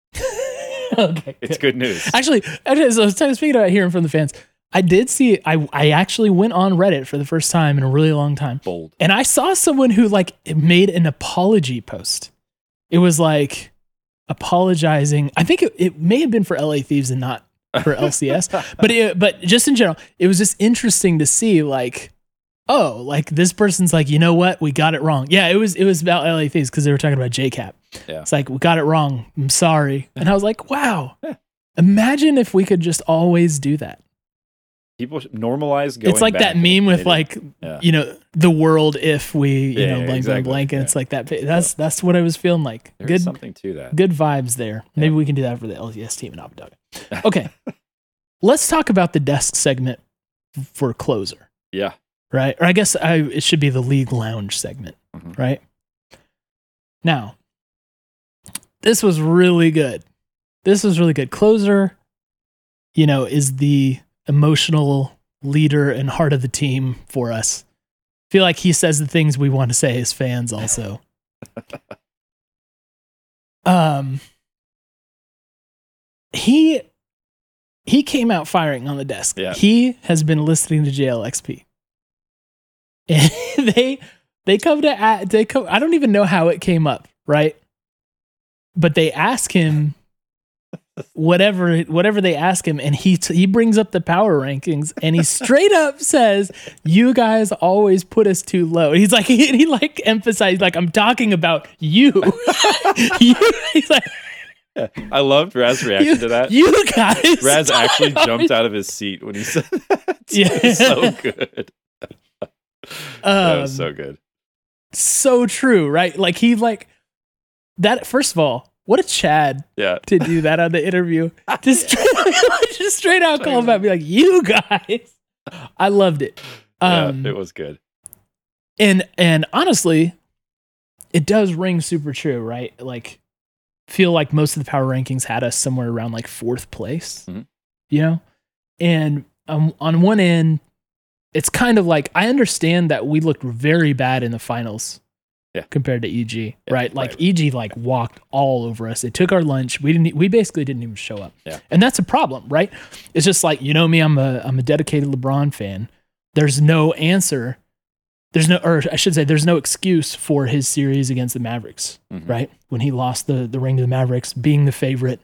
okay, It's good news. Actually, actually, so speaking about hearing from the fans, I did see. I I actually went on Reddit for the first time in a really long time, Bold. and I saw someone who like made an apology post. It was like apologizing. I think it, it may have been for LA Thieves and not for LCS, but it, but just in general, it was just interesting to see like. Oh, like this person's like, you know what? We got it wrong. Yeah, it was it was about LA Thieves because they were talking about JCap. Yeah. It's like we got it wrong. I'm sorry. And I was like, wow. Imagine if we could just always do that. People normalize going it's like that meme with like, Yeah. you know, the world if we, you Yeah, know, yeah, blank, blank, exactly. blank, and Yeah. it's like that. That's that's what I was feeling like. There's good, something to that. good vibes there. Maybe we can do that for the LCS team in Abu Dhabi. Okay, let's talk about the desk segment for closer, Yeah. right? Or I guess I, it should be the league lounge segment, Mhm. right? Now, this was really good. This was really good. Closer, you know, is the emotional leader and heart of the team for us. feel like he says the things we want to say as fans also. um he he came out firing on the desk. Yeah. He has been listening to JLXP. And they they come to they come I don't even know how it came up, right? But they ask him whatever whatever they ask him and he t- he brings up the power rankings and he straight up says you guys always put us too low and he's like he, he like emphasized like i'm talking about you, you he's like I loved Raz's reaction you, to that. you guys Raz actually jumped out of his seat when he said that. Yeah. So good. that um, was so good. so true right like he like that first of all what a chad Yeah. to do that on the interview. Just straight, just straight out call him out, be like, "You guys." I loved it. Um, yeah, it was good. and and honestly, it does ring super true, right? Like, feel like most of the power rankings had us somewhere around like fourth place, Mhm. you know. And um, on one end, it's kind of like I understand that we looked very bad in the finals. Yeah. Compared to EG, Yeah, right? Like right. EG like walked all over us. They took our lunch. We didn't. We basically didn't even show up. Yeah. And that's a problem, right? It's just like you know me. I'm a I'm a dedicated LeBron fan. There's no answer. There's no, or I should say, there's no excuse for his series against the Mavericks, Mhm. right? When he lost the the ring to the Mavericks, being the favorite,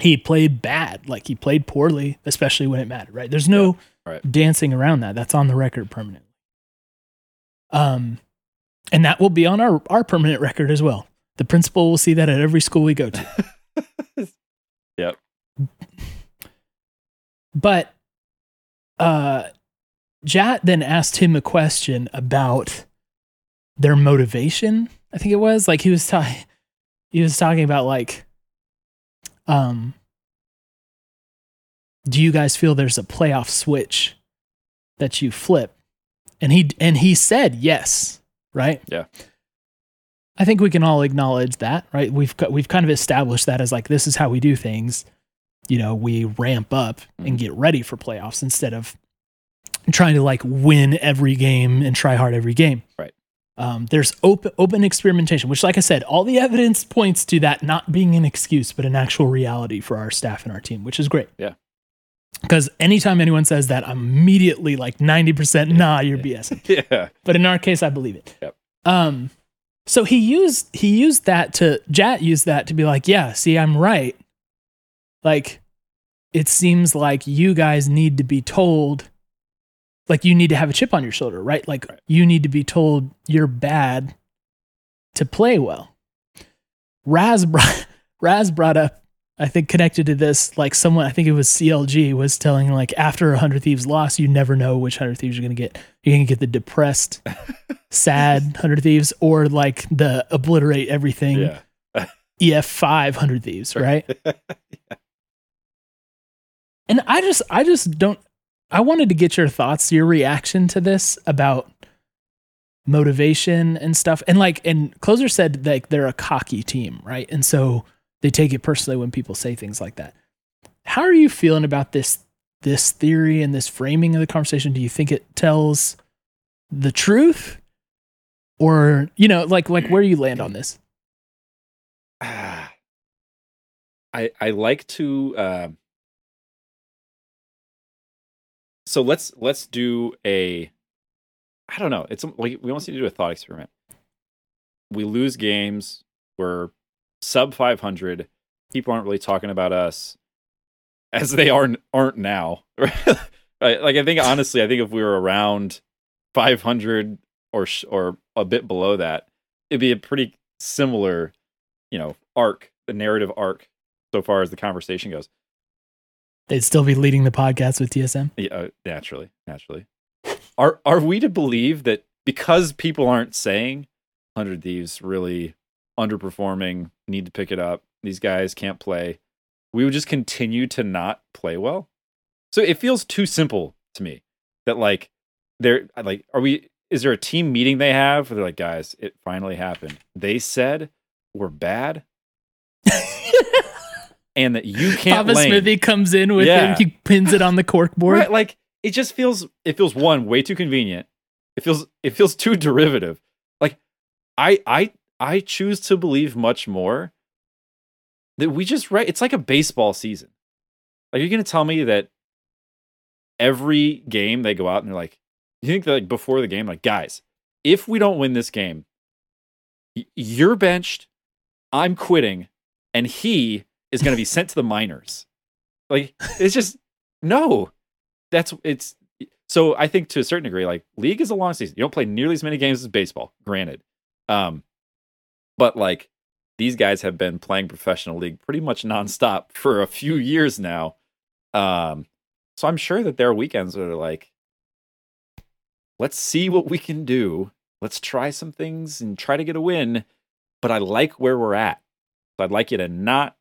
he played bad. Like he played poorly, especially when it mattered, right? There's no right. dancing around that. That's on the record permanently. Um, and that will be on our our permanent record as well. The principal will see that at every school we go to. Yep. But uh Jatt then asked him a question about their motivation. I think it was like he was talking he was talking about like um do you guys feel there's a playoff switch that you flip? And he and he said yes, right? Yeah. I think we can all acknowledge that, right? We've we've kind of established that as like this is how we do things. You know, we ramp up and Mhm. get ready for playoffs instead of trying to like win every game and try hard every game. Right. Um, there's open open experimentation, which, like I said, all the evidence points to that not being an excuse, but an actual reality for our staff and our team, which is great. Yeah. Because anytime anyone says that, I'm immediately like 90% nah, you're BSing Yeah. but in our case, I believe it. Yep. Um, so he used he used that to Jatt used that to be like, yeah, see, I'm right. Like, it seems like you guys need to be told, like you need to have a chip on your shoulder, right? Like you need to be told you're bad to play well. Raz brought Raz brought up, I think connected to this, like someone I think it was CLG was telling like after a hundred thieves loss, you never know which hundred thieves you're gonna get. You're gonna get the depressed, sad hundred thieves, or like the obliterate everything Yeah. EF five hundred thieves, right? And I just I just don't I wanted to get your thoughts, your reaction to this about motivation and stuff. And like and closer said like they're a cocky team, right? And so they take it personally when people say things like that. How are you feeling about this this theory and this framing of the conversation? Do you think it tells the truth? Or, you know, like like where you land on this? I I like to uh, so let's let's do a I don't know. It's like we almost need to do a thought experiment. We lose games. We're sub 500. People aren't really talking about us as they aren't aren't now. right? Like I think honestly, I think if we were around 500 or sh- or a bit below that, it'd be a pretty similar, you know, arc, the narrative arc so far as the conversation goes. They'd still be leading the podcast with TSM. Yeah, uh, naturally, naturally. Are are we to believe that because people aren't saying Hundred Thieves really underperforming, need to pick it up, these guys can't play, we would just continue to not play well? So it feels too simple to me that like there like are we is there a team meeting they have where they're like, guys, it finally happened. They said we're bad and that you can't Papa lane. Smithy comes in with Yeah. it. He pins it on the cork board. Right, like it just feels it feels one way too convenient. It feels it feels too derivative. Like I I I choose to believe much more that we just right. It's like a baseball season. Like you're gonna tell me that every game they go out and they're like, you think that like before the game, like guys, if we don't win this game, you're benched, I'm quitting, and he is gonna be sent to the minors. Like it's just no. That's it's so I think to a certain degree, like league is a long season. You don't play nearly as many games as baseball, granted. Um, but like these guys have been playing professional league pretty much nonstop for a few years now. Um, so I'm sure that there are weekends they're like, let's see what we can do. Let's try some things and try to get a win. But I like where we're at. So I'd like you to not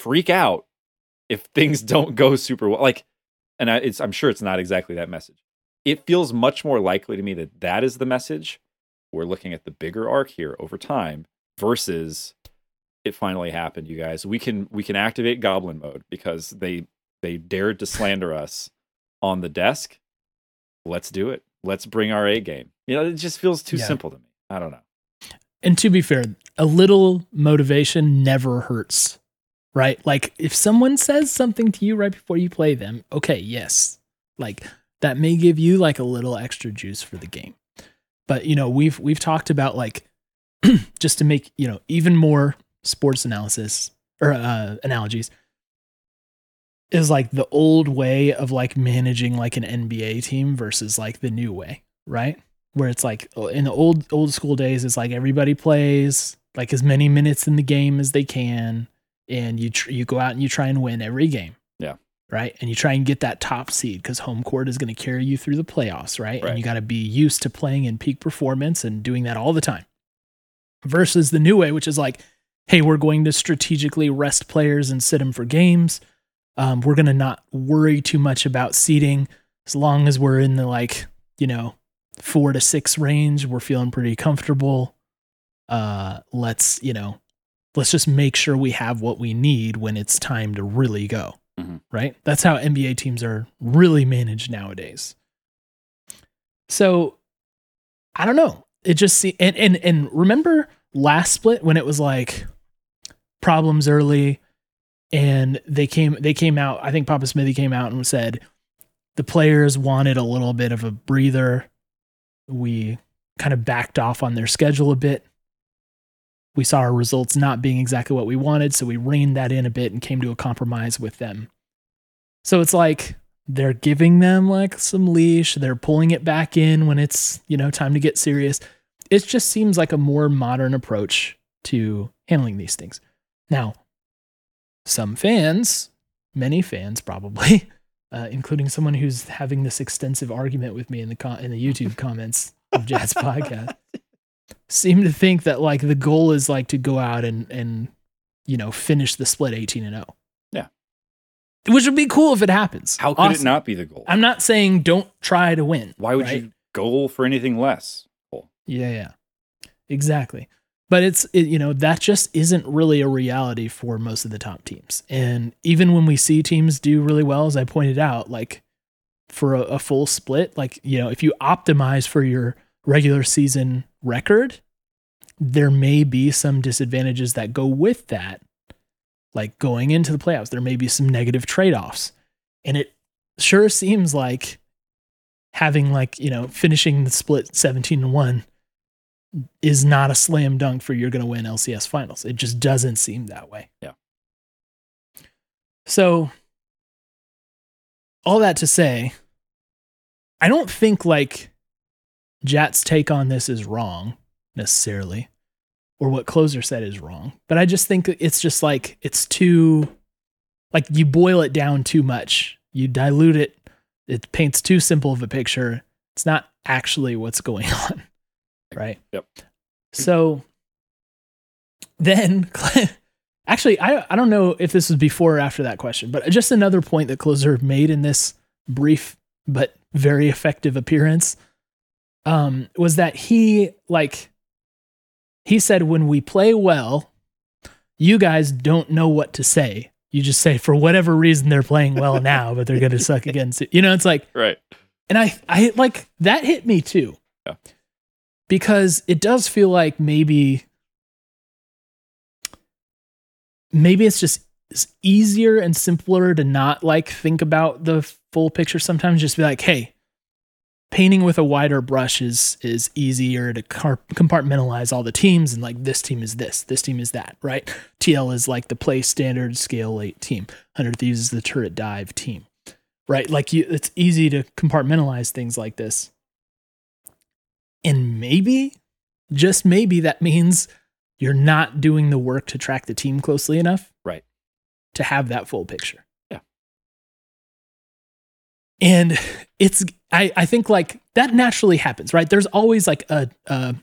freak out if things don't go super well. Like, and I, it's I'm sure it's not exactly that message. It feels much more likely to me that that is the message. We're looking at the bigger arc here over time versus it finally happened, you guys. We can we can activate goblin mode because they they dared to slander us on the desk. Let's do it. Let's bring our A game. You know, it just feels too Yeah. simple to me. I don't know. And to be fair, a little motivation never hurts, right? Like if someone says something to you right before you play them, okay, yes, like that may give you like a little extra juice for the game. But you know, we've we've talked about like just to make you know even more sports analysis or uh, analogies is like the old way of like managing like an NBA team versus like the new way, right? Where it's like in the old old school days, it's like everybody plays like as many minutes in the game as they can, and you tr- you go out and you try and win every game. Yeah. Right. And you try and get that top seed because home court is going to carry you through the playoffs, right? Right. And you got to be used to playing in peak performance and doing that all the time. Versus the new way, which is like, hey, we're going to strategically rest players and sit them for games. Um, we're going to not worry too much about seeding as long as we're in the like, you know, four to six range. We're feeling pretty comfortable. Uh, let's, you know, let's just make sure we have what we need when it's time to really go. Mhm. Right. That's how NBA teams are really managed nowadays. So I don't know. It just see and and and remember last split when it was like problems early and they came they came out I think Papa Smithy came out and said the players wanted a little bit of a breather. We kind of backed off on their schedule a bit. We saw our results not being exactly what we wanted, so we reined that in a bit and came to a compromise with them. So it's like they're giving them like some leash, they're pulling it back in when it's, you know, time to get serious. It just seems like a more modern approach to handling these things. Now, some fans, many fans probably, uh, including someone who's having this extensive argument with me in the con- in the YouTube comments of Jatt's podcast, seem to think that like the goal is like to go out and and you know finish the split 18 and 0. Yeah. Which would be cool if it happens. How could Awesome. it not be the goal? I'm not saying don't try to win. Why would right? you goal for anything less? Cool. Yeah, yeah. Exactly. But it's it, you know, that just isn't really a reality for most of the top teams. And even when we see teams do really well as I pointed out, like for a, a full split, like, you know, if you optimize for your regular season record, there may be some disadvantages that go with that. Like going into the playoffs, there may be some negative trade-offs. And it sure seems like having like, you know, finishing the split 17 to 1 is not a slam dunk for you're going to win LCS finals. It just doesn't seem that way. Yeah. So, all that to say, I don't think like Jatt's take on this is wrong necessarily, or what Closer said is wrong. But I just think it's just like it's too, like you boil it down too much. You dilute it. It paints too simple of a picture. It's not actually what's going on, right? Yep. So then, actually, I I don't know if this was before or after that question, but just another point that Closer made in this brief but very effective appearance um, was that he like he said when we play well, you guys don't know what to say. You just say for whatever reason they're playing well now, but they're gonna suck against it. You know, it's like Right. and I I like that hit me too. Yeah. Because it does feel like maybe maybe it's just easier and simpler to not like think about the full picture sometimes just be like, "Hey, painting with a wider brush is is easier to compartmentalize all the teams and like this team is this, this team is that, right? TL is like the play standard scale 8 team. 100 Thieves is the turret dive team right? Like you, it's easy to compartmentalize things like this. And maybe, just maybe, that means you're not doing the work to track the team closely enough, Right. To have that full picture. Yeah. And it's, I, I think like that naturally happens, right? There's always like a, a,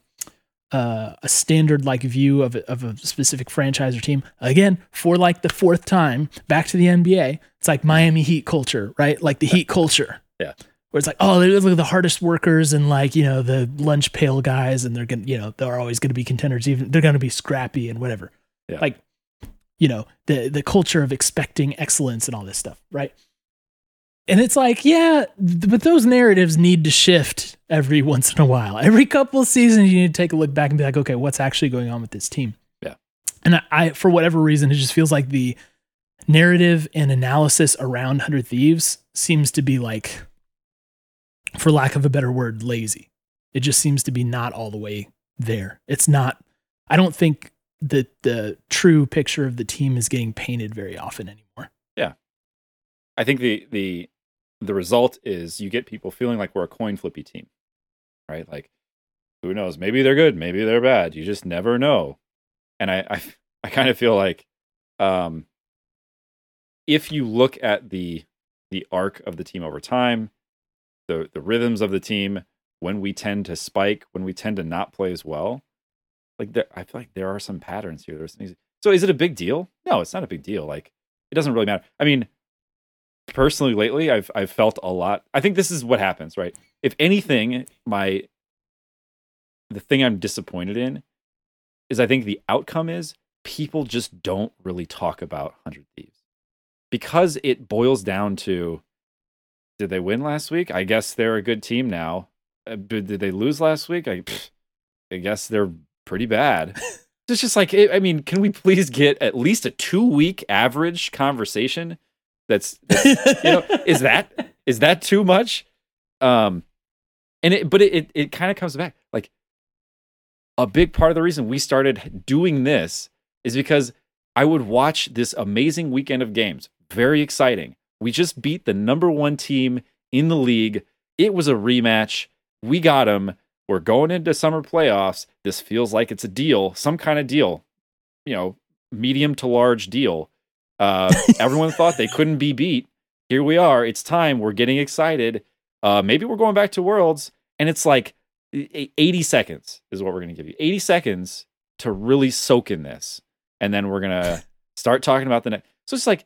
a, a standard like view of a, of a specific franchise or team. Again, for like the fourth time, back to the NBA, it's like Miami Heat culture, right? Like the Heat culture. Yeah. Where it's like, oh, they're like the hardest workers and like, you know, the lunch pail guys and they're gonna, you know, they're always gonna be contenders, even they're gonna be scrappy and whatever. Yeah. Like, you know, the the culture of expecting excellence and all this stuff, right? And it's like, yeah, th- but those narratives need to shift every once in a while. Every couple of seasons, you need to take a look back and be like, okay, what's actually going on with this team? Yeah. And I, I for whatever reason, it just feels like the narrative and analysis around 100 Thieves seems to be like, for lack of a better word, lazy. It just seems to be not all the way there. It's not, I don't think that the true picture of the team is getting painted very often anymore. Yeah. I think the the the result is you get people feeling like we're a coin flippy team, right? Like, who knows? Maybe they're good, maybe they're bad. You just never know. And I I, I kind of feel like, um, if you look at the the arc of the team over time, the the rhythms of the team, when we tend to spike, when we tend to not play as well, like there, I feel like there are some patterns here. There's. So is it a big deal? No, it's not a big deal. Like it doesn't really matter. I mean, personally lately I've I've felt a lot. I think this is what happens, right? If anything, my the thing I'm disappointed in is I think the outcome is people just don't really talk about 100 Thieves. Because it boils down to did they win last week? I guess they're a good team now. Uh, did they lose last week? I pff, I guess they're pretty bad. It's just like I mean, can we please get at least a 2 week average conversation that's, that's you know is that is that too much? Um and it but it it, it kind of comes back. Like a big part of the reason we started doing this is because i would watch this amazing weekend of games. Very exciting. We just beat the number one team in the league. It was a rematch. We got them we're going into summer playoffs. This feels like it's a deal some kind of deal you know medium to large deal uh, everyone thought they couldn't be beat. Here we are. It's time. We're getting excited. Uh, maybe we're going back to Worlds, and it's like 80 seconds is what we're going to give you. 80 seconds to really soak in this, and then we're gonna start talking about the next. So it's like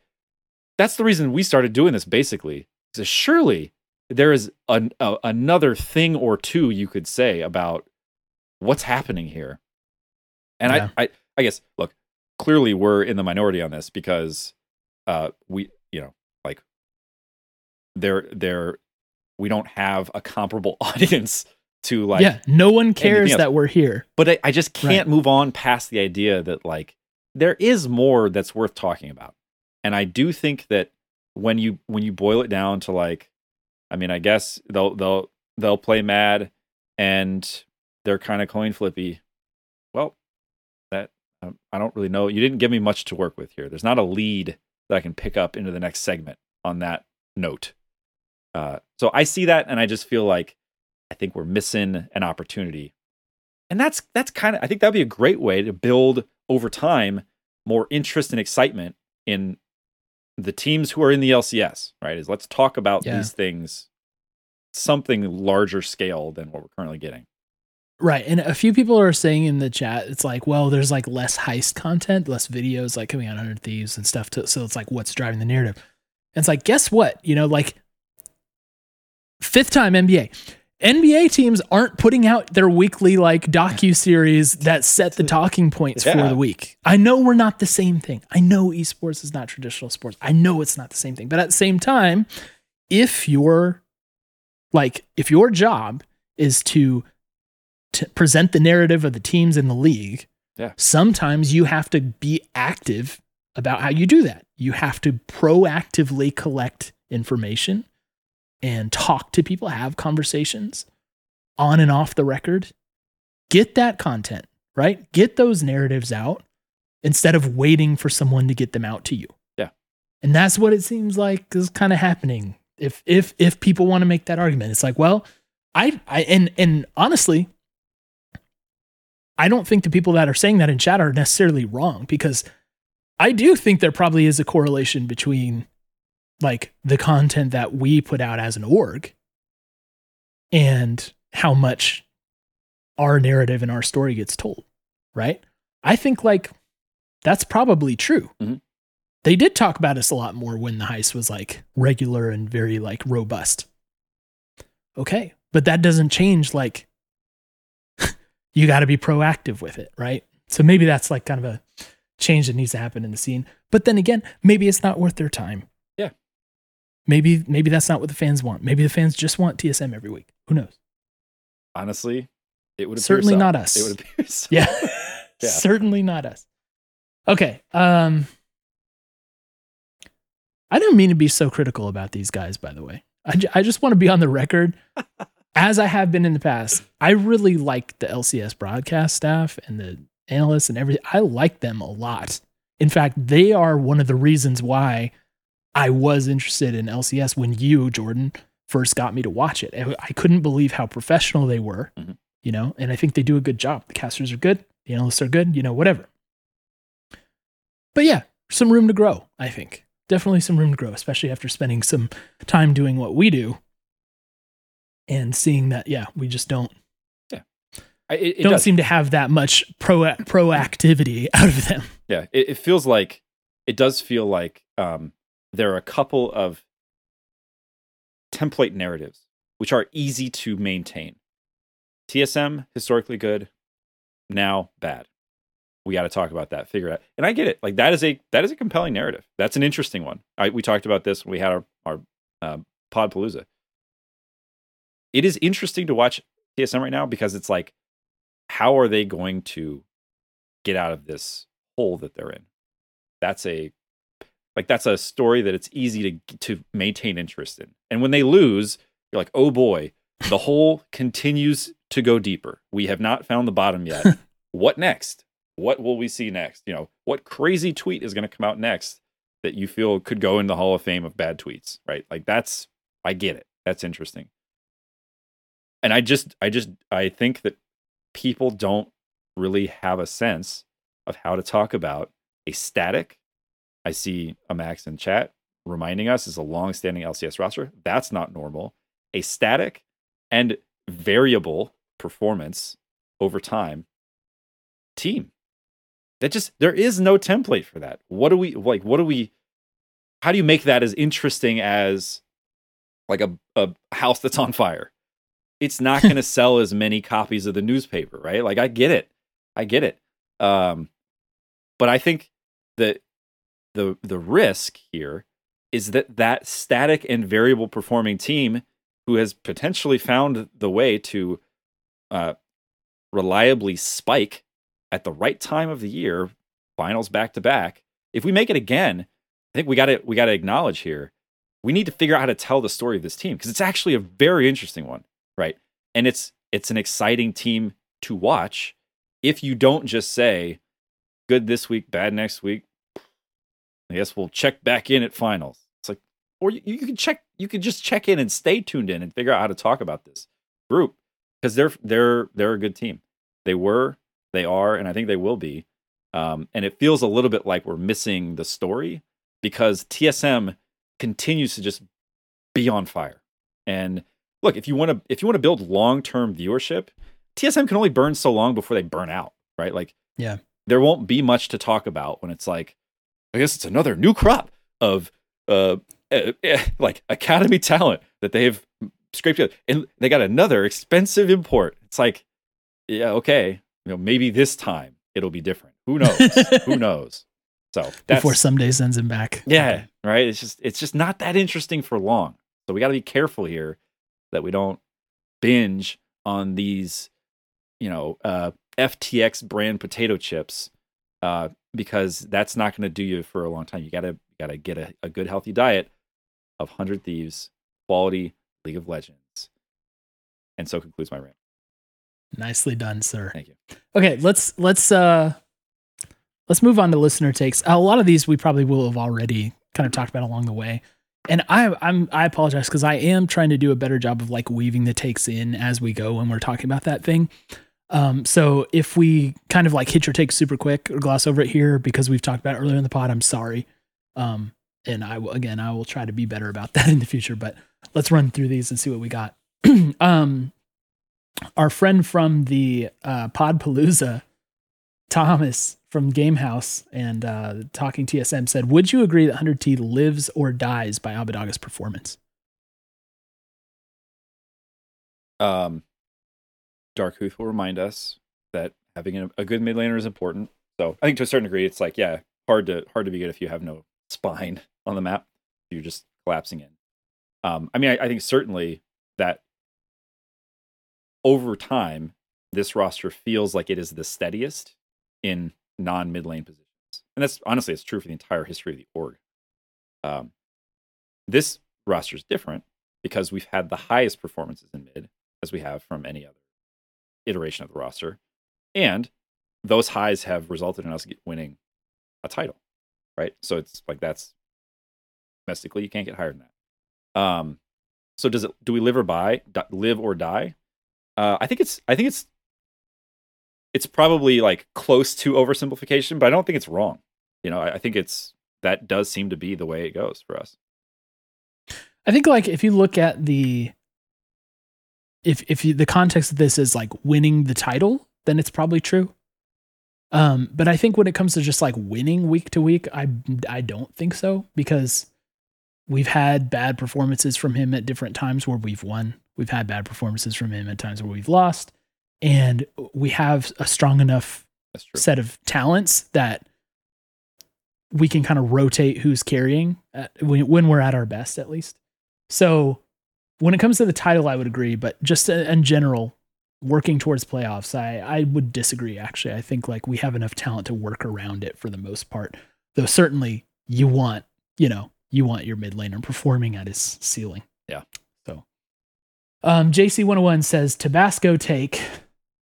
that's the reason we started doing this. Basically, so surely there is an, a, another thing or two you could say about what's happening here. And Yeah. I, I, I guess, look, clearly we're in the minority on this because uh we you know like they're they're we don't have a comparable audience to like yeah, no one cares that we're here. but I, I just can't Right. move on past the idea that like there is more that's worth talking about and i do think that when you when you boil it down to like i mean i guess they'll they'll they'll play mad and they're kind of coin flippy i don't really know. You didn't give me much to work with here. There's not a lead that i can pick up into the next segment on that note. Uh, so i see that and i just feel like i think we're missing an opportunity. And that's that's kind of i think that'd be a great way to build over time more interest and excitement in the teams who are in the lcs right? Is let's talk about Yeah. these things something larger scale than what we're currently getting Right. And a few people are saying in the chat, it's like, well, there's like less heist content, less videos like coming out 100 Thieves and stuff. To, so it's like, what's driving the narrative? And it's like, guess what? You know, like fifth time NBA. NBA teams aren't putting out their weekly like docu series that set the talking points for the week. I know we're not the same thing. I know esports is not traditional sports. I know it's not the same thing. But at the same time, if your like if your job is to to present the narrative of the teams in the league, Yeah. sometimes you have to be active about how you do that. You have to proactively collect information and talk to people, have conversations on and off the record. Get that content, right? Get those narratives out instead of waiting for someone to get them out to you. Yeah. And that's what it seems like is kind of happening. If if if people want to make that argument, it's like, well, I I and and honestly, I don't think the people that are saying that in chat are necessarily wrong because I do think there probably is a correlation between like the content that we put out as an org and how much our narrative and our story gets told, right? I think like that's probably true. Mhm. They did talk about us a lot more when the heist was like regular and very like robust. Okay, but that doesn't change like you got to be proactive with it, right? So maybe that's like kind of a change that needs to happen in the scene. But then again, maybe it's not worth their time. Yeah. Maybe maybe that's not what the fans want. Maybe the fans just want TSM every week. Who knows? Honestly, it would appear Certainly so. not us. It would appear so. Yeah. Yeah. Certainly not us. Okay. Um I don't mean to be so critical about these guys, by the way. I, I just want to be on the record, as I have been in the past. I really like the LCS broadcast staff and the analysts and everything. I like them a lot. In fact, they are one of the reasons why I was interested in LCS when you, Jordan, first got me to watch it. I couldn't believe how professional they were, Mhm. you know, and I think they do a good job. The casters are good, the analysts are good, you know, whatever. But yeah, some room to grow, I think. Definitely some room to grow, especially after spending some time doing what we do and seeing that, yeah, we just don't I- It, it don't does. seem to have that much pro proactivity out of them. Yeah, it, it feels like it does feel like um, there are a couple of template narratives which are easy to maintain. TSM historically good, now bad. We got to talk about that. Figure out, and I get it. Like that is a that is a compelling narrative. That's an interesting one. I, we talked about this when we had our our um, Podpalooza. It is interesting to watch TSM right now because it's like, how are they going to get out of this hole that they're in. That's a like that's a story that it's easy to to maintain interest in. And when they lose, you're like, "Oh boy, the hole continues to go deeper. We have not found the bottom yet. what next? What will we see next? You know, what crazy tweet is going to come out next that you feel could go in the Hall of Fame of bad tweets, right? Like that's I get it. That's interesting. And I just I just I think that people don't really have a sense of how to talk about a static. I see a Max in chat reminding us is a long-standing LCS roster. That's not normal. A static and variable performance over time team. That just there is no template for that. What do we like what do we how do you make that as interesting as like a, a house that's on fire? It's not going to sell as many copies of the newspaper, right? Like I get it. I get it. Um but I think that the the risk here is that that static and variable performing team who has potentially found the way to uh, reliably spike at the right time of the year, finals back to back. If we make it again, I think we got to we got to acknowledge here. We need to figure out how to tell the story of this team because it's actually a very interesting one, right? And it's it's an exciting team to watch if you don't just say good this week, bad next week. I guess we'll check back in at finals. It's like, or you, you can check, you can just check in and stay tuned in and figure out how to talk about this group because they're they're they're a good team. They were, they are, and I think they will be. Um, and it feels a little bit like we're missing the story because TSM continues to just be on fire. And look, if you want to if you want to build long term viewership, TSM can only burn so long before they burn out, right? Like, Yeah. there won't be much to talk about when it's like, I guess it's another new crop of uh, eh, like academy talent that they've scraped together, and they got another expensive import. It's like, yeah, okay, you know, maybe this time it'll be different. Who knows? Who knows? So that's Before someday sends him back. yeah, right. It's just it's just not that interesting for long. So we got to be careful here that we don't binge on these, you know, uh, FTX brand potato chips, uh, because that's not going to do you for a long time. You gotta you gotta get a, a good healthy diet of Hundred Thieves, quality League of Legends, and so concludes my rant. Nicely done, sir. Thank you. Okay, let's let's uh let's move on to listener takes. A lot of these we probably will have already kind of talked about along the way. And I I'm I apologize because I am trying to do a better job of like weaving the takes in as we go when we're talking about that thing. Um, so if we kind of like hit your take super quick or gloss over it here because we've talked about earlier in the pod, I'm sorry. Um, and I will again I will try to be better about that in the future. But let's run through these and see what we got. um, our friend from the uh, Podpalooza, Thomas from Gamehouse and uh, Talking TSM said, "Would you agree that 100T lives or dies by Abbedagge's performance?" Um, will remind us that having a, a good mid laner is important. So I think to a certain degree, it's like yeah, hard to hard to be good if you have no spine on the map. You're just collapsing in. Um, I mean, I, I think certainly that over time, this roster feels like it is the steadiest in non mid lane positions, and that's honestly it's true for the entire history of the org. Um, this roster is different because we've had the highest performances in mid as we have from any other iteration of the roster. And those highs have resulted in us winning a title, right? So it's like that's domestically you can't get higher than that. Um, so does it? Do we live or buy? Live or die? Uh, I think it's. I think it's. It's probably like close to oversimplification, but I don't think it's wrong. You know, I, I think it's that does seem to be the way it goes for us. I think like if you look at the if if you, the context of this is like winning the title, then it's probably true. Um, but I think when it comes to just like winning week to week, I I don't think so because we've had bad performances from him at different times where we've won. We've had bad performances from him at times where we've lost, and we have a strong enough set of talents that we can kind of rotate who's carrying at, when, when we're at our best, at least. So when it comes to the title, I would agree, but just in general, working towards playoffs, I, I would disagree. Actually, I think like we have enough talent to work around it for the most part. Though certainly you want, you know, you want your mid laner performing at his ceiling. Yeah. So, um, JC101 says Tabasco take.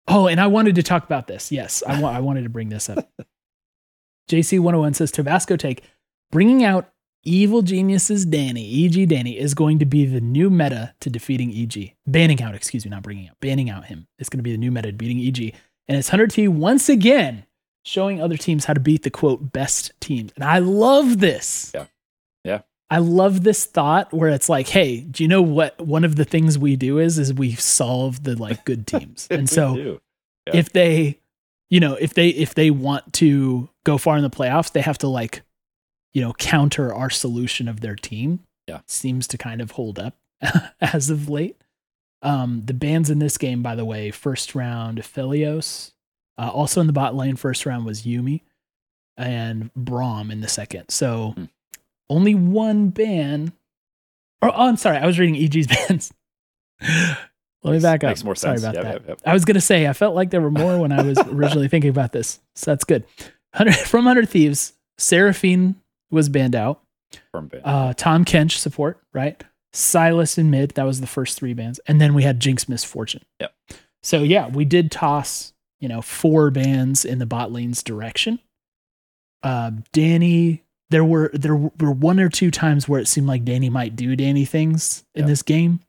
Oh, and I wanted to talk about this. Yes, I, wa- I wanted to bring this up. JC101 says Tabasco take bringing out Evil geniuses Danny, EG Danny, is going to be the new meta to defeating EG. Banning out, excuse me, not bringing out, banning out him. It's going to be the new meta to beating EG. And it's 100T once again showing other teams how to beat the quote best teams. And I love this. Yeah. I love this thought where it's like, hey, do you know what one of the things we do is is we solve the like good teams. and so. Yeah. if they you know if they if they want to go far in the playoffs they have to like you know counter our solution of their team Yeah. seems to kind of hold up as of late um the bands in this game by the way first round Philios uh, also in the bot lane first round was Yuumi and Braum in the second so Hmm. Only one ban or oh, I'm sorry I was reading EG's bans let me back up Makes more sorry sense. about Yep, that yep, yep. I was gonna say I felt like there were more when I was originally thinking about this, so that's good. 100, from Hundred Thieves, Seraphine was banned out. From ban. Uh, Tahm Kench support, right? Sylas in mid. That was the first three bans, and then we had Jinx Miss Fortune. Yep. So yeah, we did toss you know four bans in the bot lane's direction. Uh, Danny, there were there were one or two times where it seemed like Danny might do Danny things in Yeah. this game,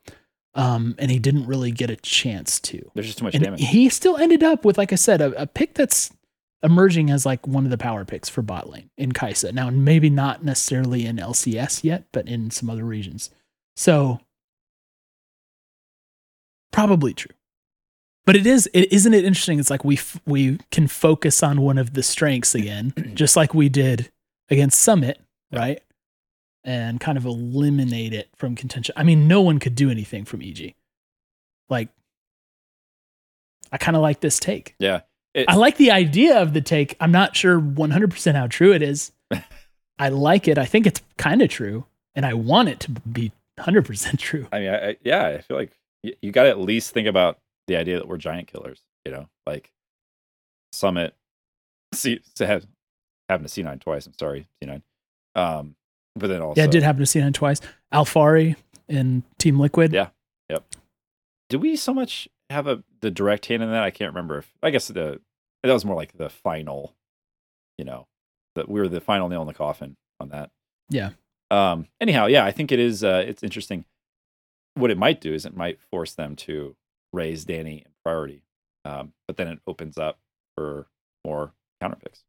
um, and he didn't really get a chance to There's just too much and damage. he still ended up with, like I said, a, a pick that's emerging as like one of the power picks for bot lane in Kai'Sa. Now, maybe not necessarily in LCS yet, but in some other regions. So probably true. But it is, it isn't it interesting? It's like we f- we can focus on one of the strengths again, just like we did against Summit, Yeah. right? and kind of eliminate it from contention. I mean, no one could do anything from EG. Like, I kind of like this take. Yeah. It, I like the idea of the take. I'm not sure 100% how true it is. I like it. I think it's kind of true, and I want it to be 100% true. I mean, I, I, yeah, I feel like you, you got to at least think about the idea that we're giant killers. You know, like Summit, see, have happened to C9 twice. I'm sorry, C9. Um, but then also, Yeah, it did happen to C9 twice. Alphari in Team Liquid. Yeah. Yep. Did we so much have a the direct hand in that? I can't remember. If, I guess the that was more like the final. You know, that we were the final nail in the coffin on that. Yeah. Um. Anyhow, yeah, I think it is. Uh, it's interesting. What it might do is it might force them to raise Danny in priority, um, but then it opens up for more counter picks.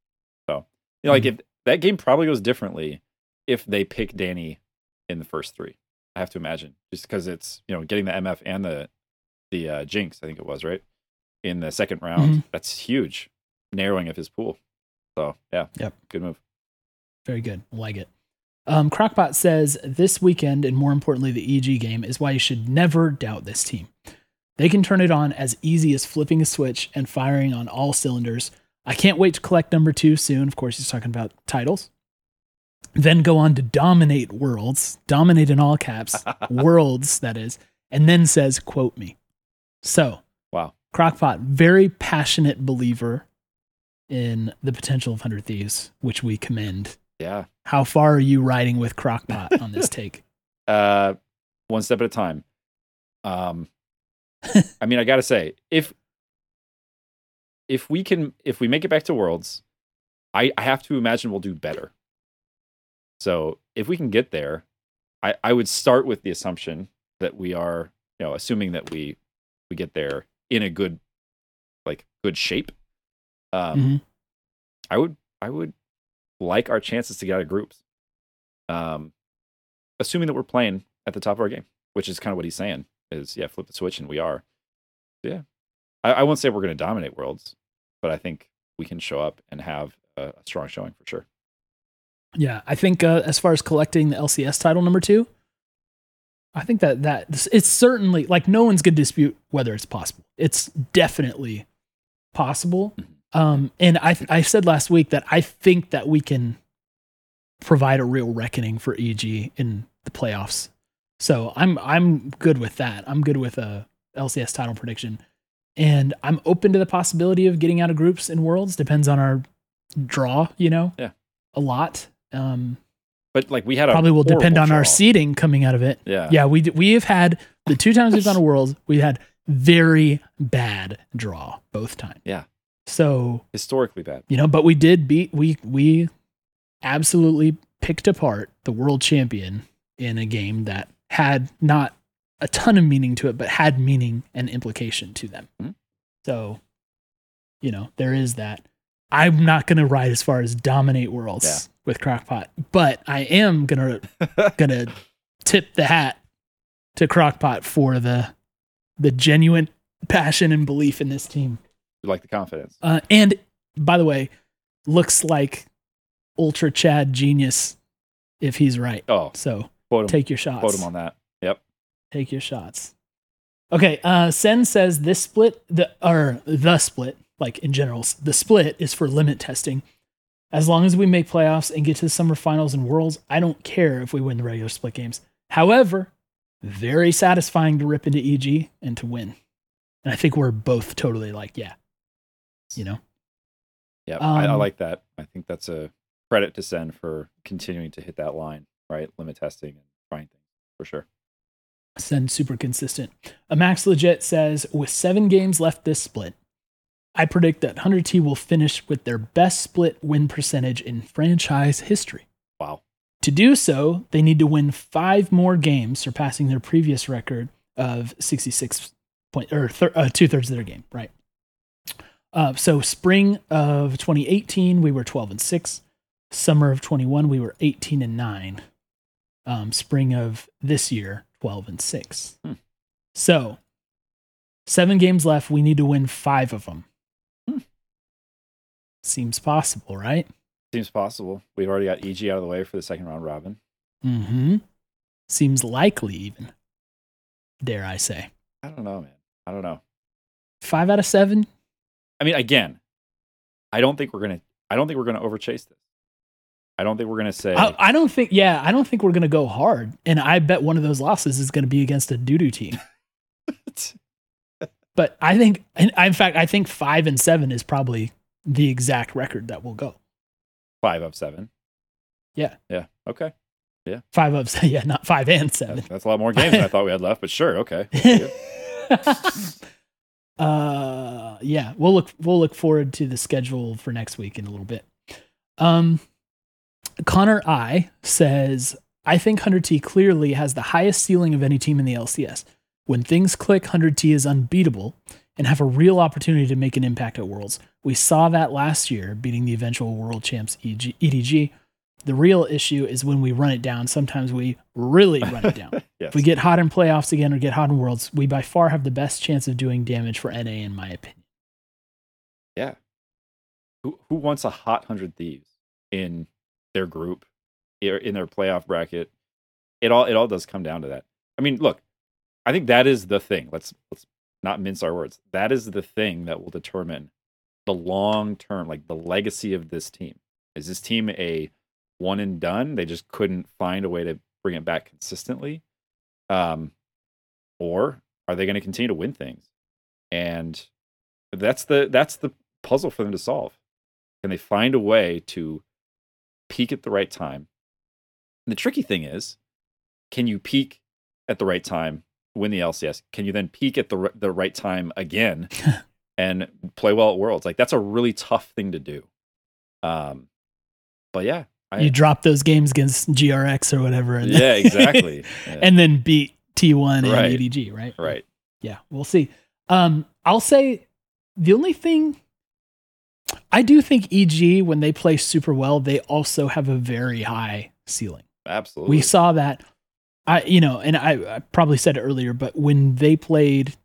Know, like if that game probably goes differently if they pick Danny in the first three. I have to imagine just because it's you know getting the MF and the the uh, Jinx, I think it was right in the second round. Mhm. That's huge, narrowing of his pool. So yeah, Yep. good move. Very good. Like it. Um, Crockpot says this weekend, and more importantly, the EG game, is why you should never doubt this team. They can turn it on as easy as flipping a switch and firing on all cylinders. I can't wait to collect number two soon. Of course, he's talking about titles. Then go on to dominate worlds, dominate in all caps, worlds, that is, and then says, quote me. So, Wow. Crockpot, very passionate believer in the potential of 100 Thieves, which we commend. Yeah. How far are you riding with Crockpot on this take? Uh, one step at a time. Um, I mean, I gotta say, if if we can, if we make it back to Worlds, I I have to imagine we'll do better. So if we can get there, I I would start with the assumption that we are, you know, assuming that we we get there in a good, like good shape. Um, Mhm. I would I would like our chances to get out of groups. Um, assuming that we're playing at the top of our game, which is kind of what he's saying is yeah, flip the switch and we are. Yeah. I, I won't say we're gonna dominate worlds, but I think we can show up and have a, a strong showing for sure. Yeah, I think uh, as far as collecting the LCS title number two, I think that that it's certainly like no one's gonna dispute whether it's possible. It's definitely possible. Um, and I I said last week that I think that we can provide a real reckoning for EG in the playoffs. So I'm I'm good with that. I'm good with a LCS title prediction, and I'm open to the possibility of getting out of groups in worlds. Depends on our draw, you know. Yeah. a lot. Um, But like we had a probably will depend on horrible our seeding coming out of it. Yeah. Yeah, we we have had the two times we've gone to worlds, we had very bad draw both times. Yeah. So Historically bad. you know, but we did beat we we absolutely picked apart the world champion in a game that had not a ton of meaning to it, but had meaning and implication to them. Mhm. So, you know, there is that. I'm not gonna ride as far as dominate worlds Yeah. with Crockpot, but I am gonna gonna tip the hat to Crockpot for the the genuine passion and belief in this team. You like the confidence. Uh, and by the way, looks like Ultra Chad genius if he's right. Oh, So take your shots. quote him on that. Take your shots. Okay, uh, Sen says this split, the or the split, like in general, the split is for limit testing. As long as we make playoffs and get to the summer finals and worlds, I don't care if we win the regular split games. However, very satisfying to rip into EG and to win. And I think we're both totally like, yeah, you know, Yep. I, I Um, like that. I think that's a credit to Sen for continuing to hit that line, right? Limit testing and trying things for sure. Sen super consistent. A Max Legit says with seven games left this split, I predict that 100T will finish with their best split win percentage in franchise history. Wow. To do so, they need to win five more games, surpassing their previous record of 66 point or thir- uh, two thirds of their game. Right. Uh, so spring of 2018, we were 12 and six. Summer of 21, we were 18 and nine. Um, spring of this year, 12 and six. Hmm. So seven games left. We need to win five of them. Hmm. Seems possible, right? Seems possible. We've already got EG out of the way for the second round robin. Mm-hmm. Seems likely, even. Dare I say. I don't know, man. I don't know. Five out of seven. I mean, again, I don't think we're gonna. I don't think we're gonna overchase this. I don't think we're gonna say. I, I don't think. Yeah, I don't think we're gonna go hard. And I bet one of those losses is gonna be against a doo doo team. but I think, in in fact, I think five and seven is probably the exact record that will go. five of seven. Yeah. Yeah. Okay. Yeah. Five of yeah, not five and seven. That's, that's a lot more games than I thought we had left, but sure. Okay. uh yeah we'll look we'll look forward to the schedule for next week in a little bit um connor i says i think 100t clearly has the highest ceiling of any team in the lcs when things click 100t is unbeatable and have a real opportunity to make an impact at worlds we saw that last year beating the eventual world champs EG, edg the real issue is when we run it down sometimes we really run it down yes. if we get hot in playoffs again or get hot in worlds, we by far have the best chance of doing damage for NA, in my opinion. yeah. Who who wants a hot hundred thieves in their group, in their playoff bracket? It all it all does come down to that. I mean, look, I think that is the thing. Let's let's not mince our words. That is the thing that will determine the long term, like the legacy of this team. Is this team a one and done? They just couldn't find a way to bring it back consistently, um, or are they going to continue to win things? And that's the that's the puzzle for them to solve. Can they find a way to peak at the right time? And the tricky thing is, can you peak at the right time, win the LCS? Can you then peak at the r- the right time again and play well at Worlds? Like that's a really tough thing to do. Um, but yeah, I, you drop those games against GRX or whatever, and yeah, exactly. Yeah, and then beat T1 and Right. EDG, right? right. Yeah, we'll see. Um, I'll say the only thing I do think EG when they play super well, they also have a very high ceiling. Absolutely. We saw that. I you know, and I, I probably said it earlier, but when they played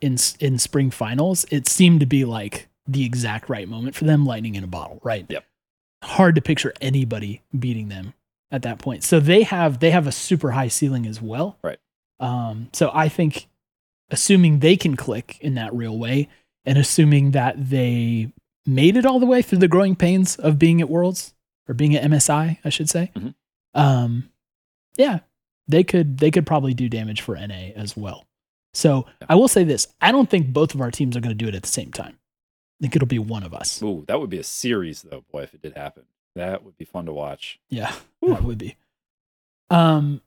in in spring finals, it seemed to be like the exact right moment for them, lightning in a bottle, right? Yep. Hard to picture anybody beating them at that point. So they have they have a super high ceiling as well. Right. Um. So I think, assuming they can click in that real way, and assuming that they made it all the way through the growing pains of being at Worlds or being at MSI, I should say. Mhm. Um, yeah, they could they could probably do damage for NA as well. So Yeah. I will say this: I don't think both of our teams are going to do it at the same time. I think it'll be one of us. Ooh, that would be a series though, boy, if it did happen. That would be fun to watch. Yeah, that would be. Um,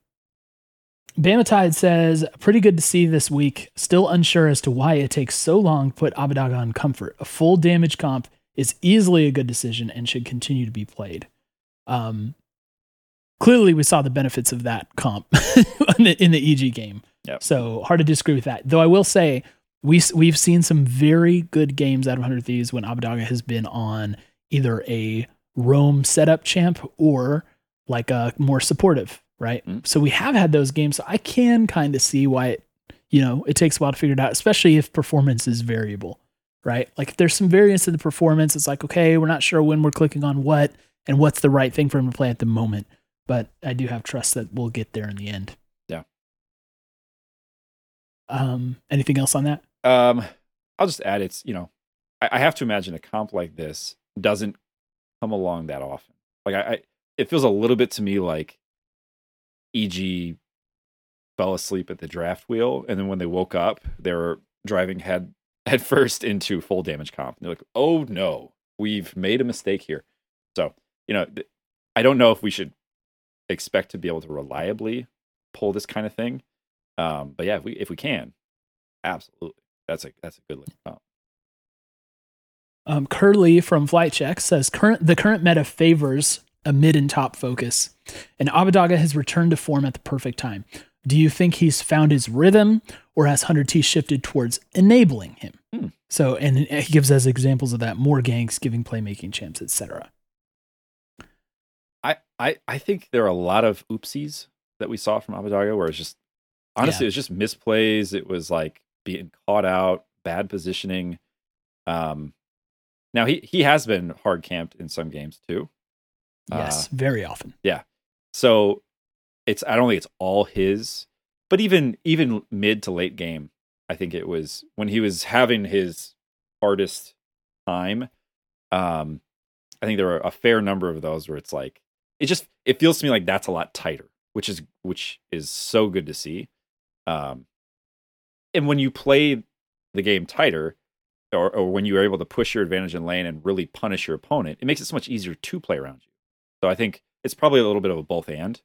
Bamatide says, pretty good to see this week. Still unsure as to why it takes so long to put Abbedagge on comfort. A full damage comp is easily a good decision and should continue to be played. Um, clearly, we saw the benefits of that comp in, the, in the EG game. Yep. So hard to disagree with that. Though I will say, we, we've seen some very good games out of 100 Thieves when Abbedagge has been on either a roam setup champ or like a more supportive, right? Mhm. So we have had those games. So I can kind of see why it, you know, it takes a while to figure it out, especially if performance is variable, right? Like if there's some variance in the performance, it's like, okay, we're not sure when we're clicking on what and what's the right thing for him to play at the moment. But I do have trust that we'll get there in the end. Yeah. Um, anything else on that? Um, I'll just add it's you know, I, I have to imagine a comp like this doesn't come along that often. Like I, I, it feels a little bit to me like EG fell asleep at the draft wheel, and then when they woke up, they were driving head head first into full damage comp. And they're like, oh no, we've made a mistake here. So you know, th- I don't know if we should expect to be able to reliably pull this kind of thing. Um, but yeah, if we if we can, absolutely. That's a that's a good looking comp. Um, Curly from Flight Check says current the current meta favors a mid and top focus, and Abbedagge has returned to form at the perfect time. Do you think he's found his rhythm, or has Hundred T shifted towards enabling him? Hmm. So, and he gives us examples of that more ganks, giving playmaking champs, etc. I, I I think there are a lot of oopsies that we saw from Abbedagge where it's just honestly Yeah. it was just misplays. It was like being caught out, bad positioning. Um now he he has been hard camped in some games too. Yes, very often. Yeah. So it's I don't think it's all his, but even even mid to late game, I think it was when he was having his hardest time. Um, I think there were a fair number of those where it's like it just it feels to me like that's a lot tighter, which is which is so good to see. Um, and when you play the game tighter, or, or when you are able to push your advantage in lane and really punish your opponent, it makes it so much easier to play around you. So I think it's probably a little bit of a both and.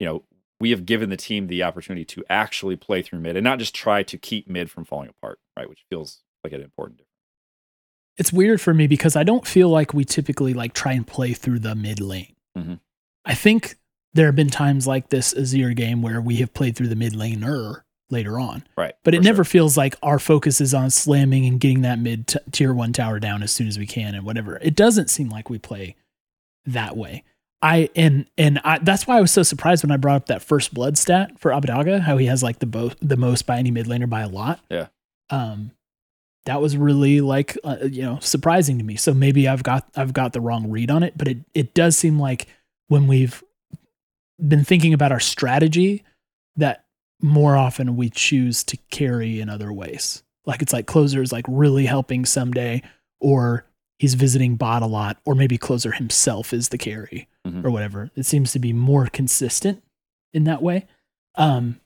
You know, we have given the team the opportunity to actually play through mid and not just try to keep mid from falling apart, right? Which feels like an important difference. It's weird for me because I don't feel like we typically like try and play through the mid lane. Mhm. I think there have been times like this Azir game where we have played through the mid laner later on, Right. but it never sure. feels like our focus is on slamming and getting that mid t- tier one tower down as soon as we can and whatever. It doesn't seem like we play that way. I and and I, that's why I was so surprised when I brought up that first blood stat for Abbedagge, how he has like the bo- the most by any mid laner by a lot. Yeah. Um, that was really like uh, you know surprising to me. So maybe I've got I've got the wrong read on it, but it it does seem like when we've been thinking about our strategy that more often we choose to carry in other ways. Like it's like closer is like really helping Ssumday, or he's visiting bot a lot, or maybe closer himself is the carry Mhm. or whatever. It seems to be more consistent in that way. Um,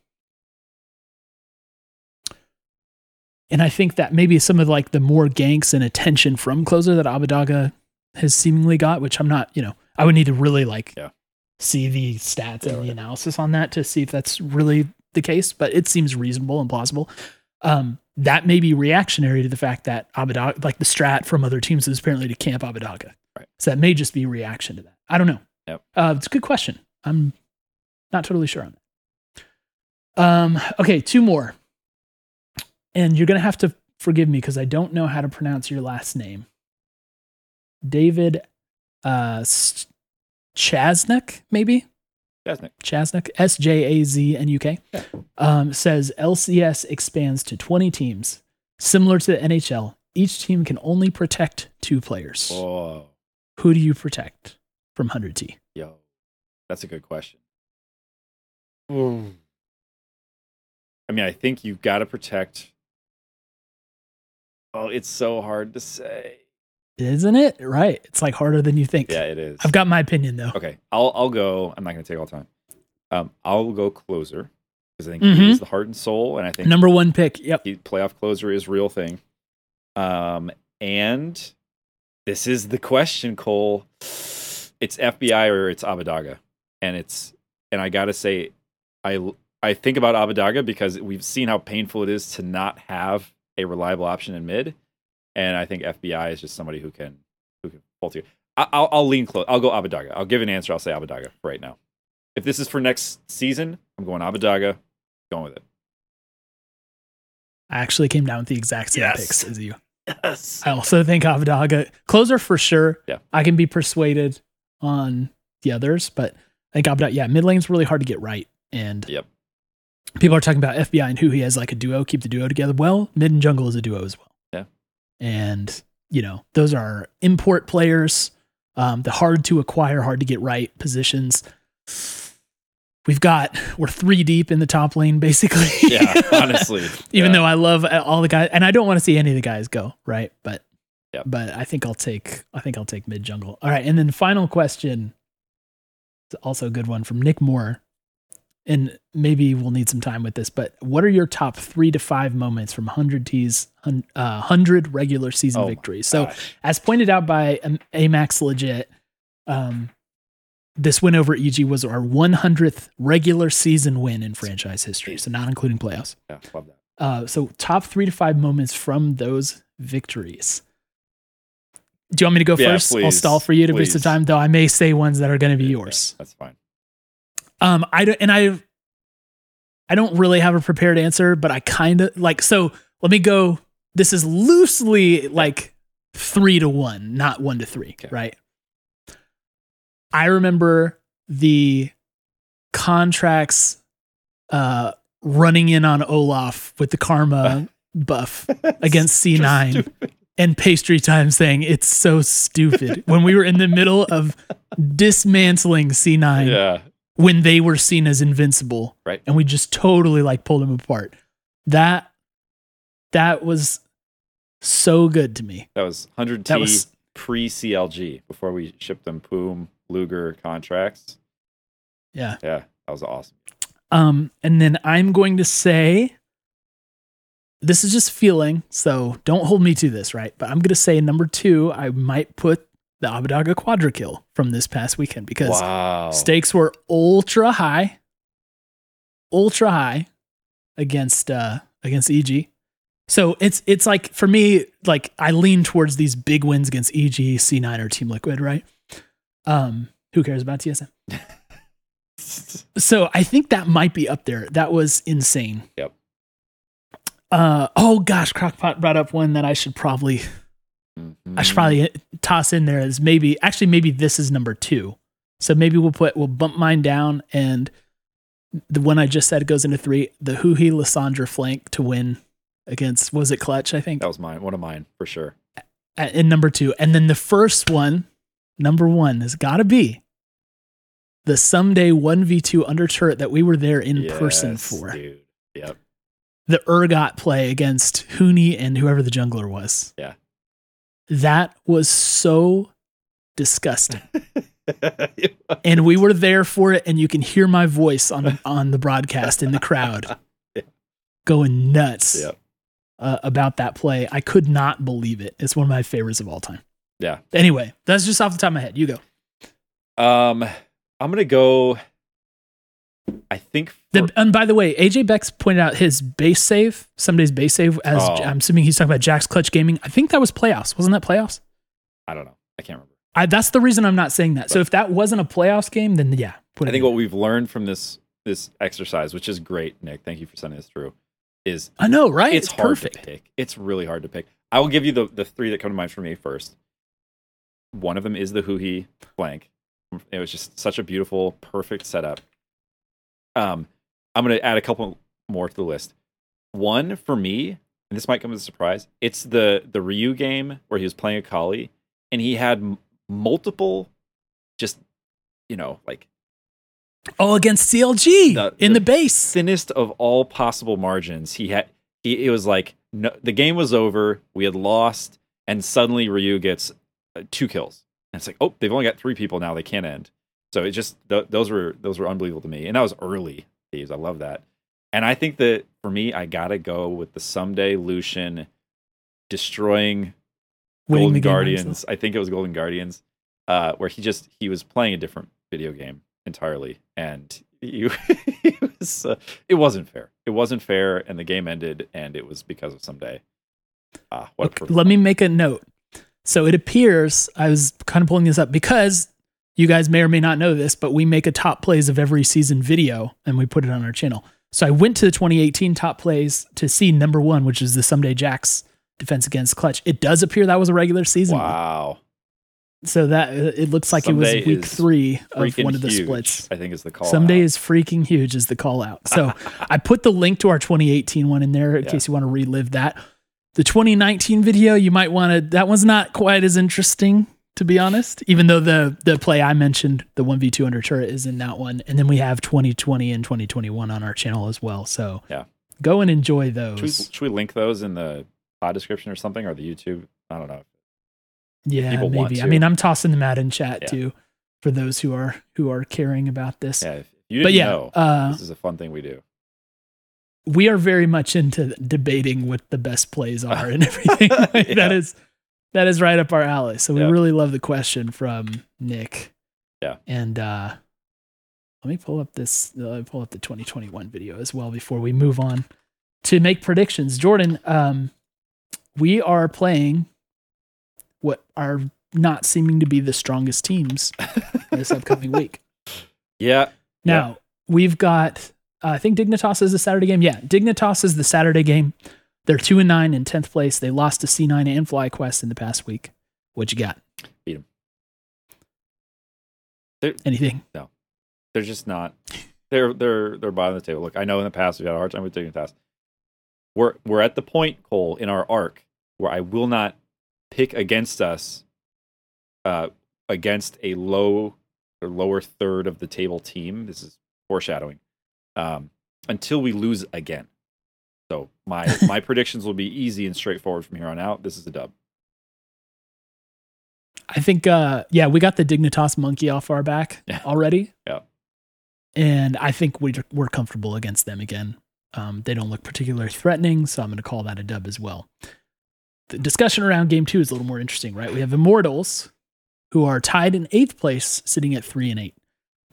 and I think that maybe some of like the more ganks and attention from closer that Abbedagge has seemingly got, which I'm not, you know, I would need to really like Yeah. see the stats Yeah, and the right. analysis on that to see if that's really the case, but it seems reasonable and plausible. Um, that may be reactionary to the fact that Abbedagge, like the strat from other teams, is apparently to camp Abbedagge. Right. So that may just be reaction to that. I don't know. Yep. Uh, it's a good question. I'm not totally sure on that. Um, okay, two more. And you're going to have to forgive me because I don't know how to pronounce your last name. David uh, Chasnik, maybe? Jasnik. Chasnik, S J A Z N U K, Yeah. um, says LCS expands to 20 teams. Similar to the NHL, each team can only protect two players. Whoa. Who do you protect from 100T? Yo. That's a good question. I mean, I think you've got to protect. Oh, it's so hard to say. Isn't it? Right. It's like harder than you think. Yeah, it is. I've got my opinion though. Okay, I'll I'll go. I'm not going to take all time. Um, I'll go closer because I think Mhm. he is the heart and soul, and I think Number one pick. Yep. he, playoff closer is real thing. Um, and this is the question, Cole. It's FBI or it's Abbedagge, and it's and I gotta say, I I think about Abbedagge because we've seen how painful it is to not have a reliable option in mid, and I think FBI is just somebody who can who can pull together. I, I'll I'll lean close. I'll go Abbedagge. I'll give an answer. I'll say Abbedagge right now. If this is for next season, I'm going Abbedagge. Going with it. I actually came down with the exact same Yes. picks as you. Yes. I also think Abbedagge closer for sure. Yeah. I can be persuaded on the others, but I think Abbedagge, yeah, mid lane's really hard to get right. And Yep. people are talking about FBI and who he has like a duo, keep the duo together. Well, mid and jungle is a duo as well. Yeah. And, you know, those are import players, um, the hard to acquire, hard to get right positions. We've got, we're three deep in the top lane, basically. Yeah, honestly. even Yeah. though I love all the guys, and I don't want to see any of the guys go, right? But Yep. but I think I'll take I think I'll take mid jungle. All right, and then final question, it's also a good one from Nick Moore, and maybe we'll need some time with this. But what are your top three to five moments from hundred T's uh, hundred regular season Oh victories? So Gosh. as pointed out by Amax Legit, um, this win over EG was our 100th regular season win in franchise history, so not including playoffs. yeah, love that. Uh, so top three to five moments from those victories. Do you want me to go Yeah, first? I'll please, stall for you to waste the time, though. I may say ones that are going to be Yeah, yours. That's fine. Um, I don't, and I, I don't really have a prepared answer, but I kind of like. So let me go. This is loosely like three to one, not one to three, Okay. right? I remember the contracts uh, running in on Olaf with the karma buff against C9 and Pastrytime saying it's so stupid when we were in the middle of dismantling C9 Yeah. When they were seen as invincible. Right. And we just totally like pulled them apart. That that was so good to me. That was 100 That T was pre CLG before we shipped them Poom Luger contracts. yeah. Yeah, that was awesome. Um, and then I'm going to say this is just feeling, so don't hold me to this, right? But I'm gonna say number two, I might put the Abbedagge Quadra kill from this past weekend because Wow. stakes were ultra high, ultra high against uh against EG. So it's it's like for me, like I lean towards these big wins against EG, C9, or Team Liquid, right? Um, who cares about TSM? So I think that might be up there. That was insane. Yep. Uh oh gosh, Crockpot brought up one that I should probably Mm-hmm. I should probably uh, toss in there as maybe actually maybe this is number two. So maybe we'll put we'll bump mine down and the one I just said goes into three. The Huhi Lissandra flank to win against was it Clutch I think That was mine. One of mine for sure. in number two, and then the first one, number one, has got to be the Ssumday one v two under turret that we were there in person for Dude. Yep. the Urgot play against Huni and whoever the jungler was. Yeah. That was so disgusting. and we were there for it and you can hear my voice on on the broadcast in the crowd Yeah. going nuts Yep. uh, about that play. I could not believe it. It's one of my favorites of all time. Yeah. Anyway, that's just off the top of my head. You go. Um, I'm gonna go. I think. For, The, and by the way, AJ Bex pointed out his base save, Ssumday's base save, as Oh. I'm assuming he's talking about Jack's Clutch Gaming. I think that was playoffs. Wasn't that playoffs? I don't know. I can't remember. I, that's the reason I'm not saying that. So if that wasn't a playoffs game, then yeah. Put I think in. what we've learned from this this exercise, which is great, Nick. Thank you for sending this through. Is I know, right? it's, hard perfect. to pick. It's really hard to pick. I will give you the the three that come to mind for me first. One of them is the Huhi flank. It was just such a beautiful, perfect setup. Um, I'm gonna add a couple more to the list. One for me, and this might come as a surprise. It's the the Ryu game where he was playing a Kali, and he had m- multiple, just you know, like Oh, against CLG The- in the the, base. thinnest of all possible margins. He had he, it was like no, the game was over, we had lost, and suddenly Ryu gets uh, two kills. And it's like, oh, they've only got three people now. They can't end. So it just th- those were those were unbelievable to me, and that was early thieves. I love that, and I think that for me, I gotta go with the Ssumday Lucian destroying Winning Golden the game by Guardians. I think it was Golden Guardians, uh, where he just he was playing a different video game entirely, and you it was uh, it wasn't fair. It wasn't fair, and the game ended, and it was because of Ssumday. Ah, what Okay, let me make a note. So it appears I was kind of pulling this up because you guys may or may not know this, but we make a top plays of every season video and we put it on our channel. So I went to the 2018 top plays to see number one, which is the Ssumday Jax defense against Clutch. It does appear that was a regular season. one. Wow, So that uh, it looks like Ssumday it was week three of one of the huge, splits. I think is the call. Ssumday out. is freaking huge is the call out. So I put the link to our 2018 one in there in Yeah. case you want to relive that. The 2019 video, you might want to. That one's not quite as interesting, to be honest. Even though the the play I mentioned, the 1v2 under turret, is in that one, and then we have 2020 and 2021 on our channel as well. So Yeah. go and enjoy Should we, those. should we link those in the pod description or something, or the YouTube? I don't know. Yeah, people maybe. I mean, I'm tossing them out in chat Yeah. too for those who are who are caring about this. Yeah, if you didn't but yeah, know, uh, this is a fun thing we do. we are very much into debating what the best plays are and everything. Yeah. That is that is right up our alley. So we Yeah. really love the question from Nick. Yeah. And uh let me pull up this uh, let me pull up the 2021 video as well before we move on to make predictions. Jordan, um we are playing what are not seeming to be the strongest teams this upcoming week. Yeah, Now we've got. Uh, I think Dignitas is the Saturday game. Yeah, Dignitas is the Saturday game. They're two and nine in tenth place. They lost to C9 and FlyQuest in the past week. What you got? Beat 'em. They're- Anything? No, they're just not. They're they're they're bottom of the table. Look, I know in the past we had a hard time with Dignitas. We're we're at the point, Cole, in our arc where I will not pick against us, uh, against a low or lower third of the table team. This is foreshadowing. Um, until we lose again. So my my predictions will be easy and straightforward from here on out. This is a dub. I think, uh, yeah, we got the Dignitas monkey off our back Yeah. already. Yeah. And I think we, we're comfortable against them again. Um, they don't look particularly threatening, so I'm going to call that a dub as well. The discussion around game two is a little more interesting, right? We have Immortals, who are tied in eighth place, sitting at three and eight.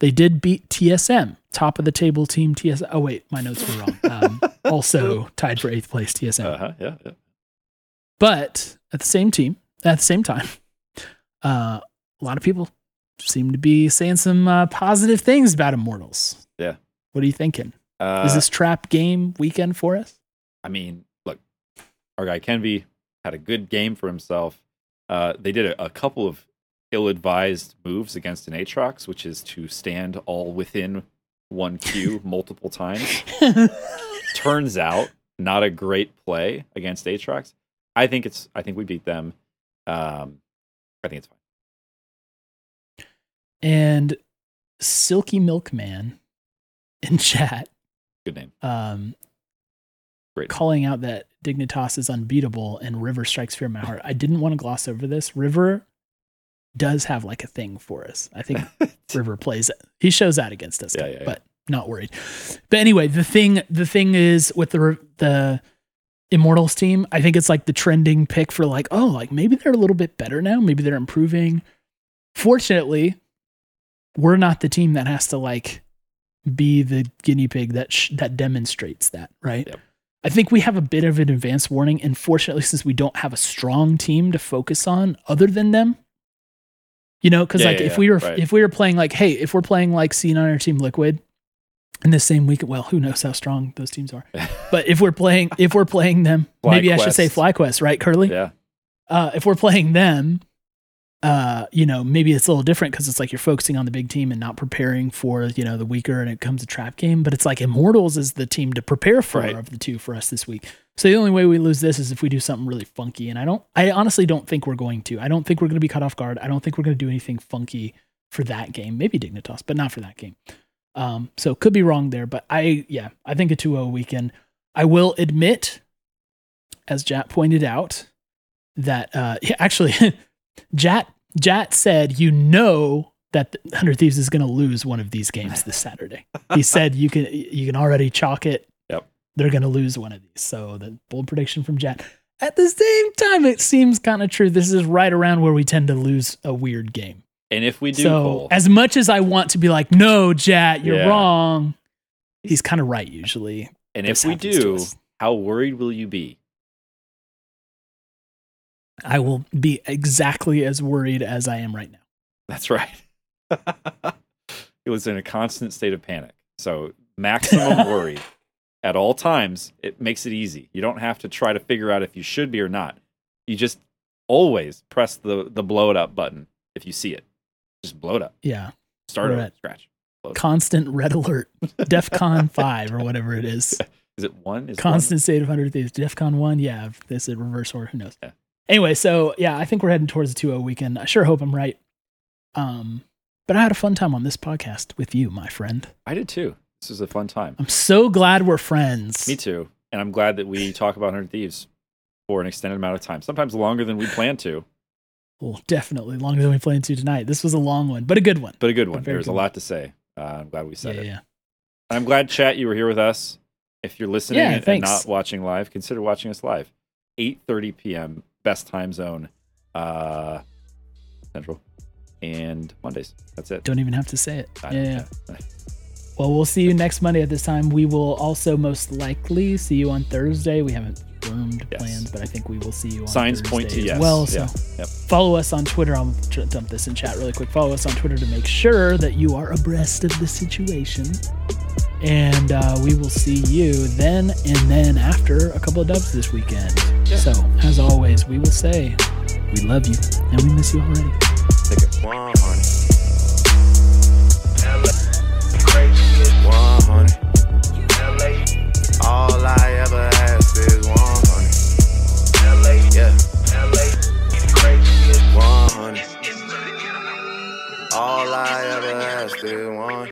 They did beat TSM, top of the table team TSM. Oh, wait, my notes were wrong. Um, also tied for eighth place TSM. Uh-huh, yeah, yeah. But at the same team, at the same time, uh, a lot of people seem to be saying some uh, positive things about Immortals. Yeah. What are you thinking? Uh, Is this trap game weekend for us? I mean, look, our guy Kenvi had a good game for himself. Uh, they did a, a couple of ill-advised moves against an Aatrox, which is to stand all within one Q multiple times. Turns out, not a great play against Aatrox. I think it's. I think we beat them. Um, I think it's fine. and Silky Milkman in chat Good name. um, Great. calling out that Dignitas is unbeatable and River strikes fear in my heart. I didn't want to gloss over this. River does have like a thing for us. I think River plays it. He shows that against us, yeah, yeah. but not worried. But anyway, the thing the thing is with the the Immortals team, I think it's like the trending pick for like, oh, like maybe they're a little bit better now. Maybe they're improving. Fortunately, we're not the team that has to like be the guinea pig that sh- that demonstrates that, right? Yep. I think we have a bit of an advance warning, and fortunately, since we don't have a strong team to focus on other than them, you know, because Yeah, like yeah, if yeah, we were right. if we were playing like, hey, if we're playing like C9 or Team Liquid in the same week, well, who knows how strong those teams are? but if we're playing if we're playing them, maybe I should say FlyQuest, right, Curly? Yeah. uh, if we're playing them, uh, you know, maybe it's a little different because it's like you're focusing on the big team and not preparing for, you know, the weaker and it comes a trap game. But it's like Immortals is the team to prepare for Right. of the two for us this week. So the only way we lose this is if we do something really funky. And I don't, I honestly don't think we're going to. I don't think we're going to be caught off guard. I don't think we're going to do anything funky for that game. Maybe Dignitas, but not for that game. Um, so could be wrong there, but I, yeah, I think a 2 0 weekend. I will admit, as Jatt pointed out, that uh, yeah, actually, Jatt Jatt said, "You know that the Hundred Thieves is going to lose one of these games this Saturday." he said, "You can you can already chalk it. Yep. they're going to lose one of these." So the bold prediction from Jatt. At the same time, it seems kind of true. This is right around where we tend to lose a weird game. And if we do, so Cole, as much as I want to be like, "No, Jatt, you're Yeah. wrong," he's kind of right usually. and if we do, how worried will you be? I will be exactly as worried as I am right now. That's right. it was in a constant state of panic. So maximum worry at all times. It makes it easy. You don't have to try to figure out if you should be or not. You just always press the the blow it up button if you see it. Just blow it up. Yeah. Start over Right. scratch. constant red alert, DEFCON 5 or whatever it is. Is it one? Is Constant state of 100 Thieves. DEFCON 1, yeah, this is reverse order, who knows. Yeah. Anyway, so yeah, I think we're heading towards the 2 0 weekend. I sure hope I'm right. Um, but I had a fun time on this podcast with you, my friend. I did too. This was a fun time. I'm so glad we're friends. Me too. And I'm glad that we talk about Hundred Thieves for an extended amount of time. Sometimes longer than we planned to, Well, definitely longer than we planned to tonight. This was a long one, but a good one. but a good one. There's a lot to say. Uh, I'm glad we said yeah, it. yeah. I'm glad, chat, you were here with us. If you're listening Yeah, and, not watching live, consider watching us live. 8:30 p.m. best time zone, uh, Central, and Mondays. That's it. Don't even have to say it. I Yeah, yeah. Well, we'll see you next Monday at this time. We will also most likely see you on Thursday. We haven't confirmed Yes. plans, but I think we will see you on Signs Thursday point to as yes. well. So Yeah. Yep. follow us on Twitter. I'll dump this in chat really quick. Follow us on Twitter to make sure that you are abreast of the situation. And uh, we will see you then and then after a couple of dubs this weekend. Yeah. So, as always, we will say we love you and we miss you already. Take care. 100. 100. I ever asked did one.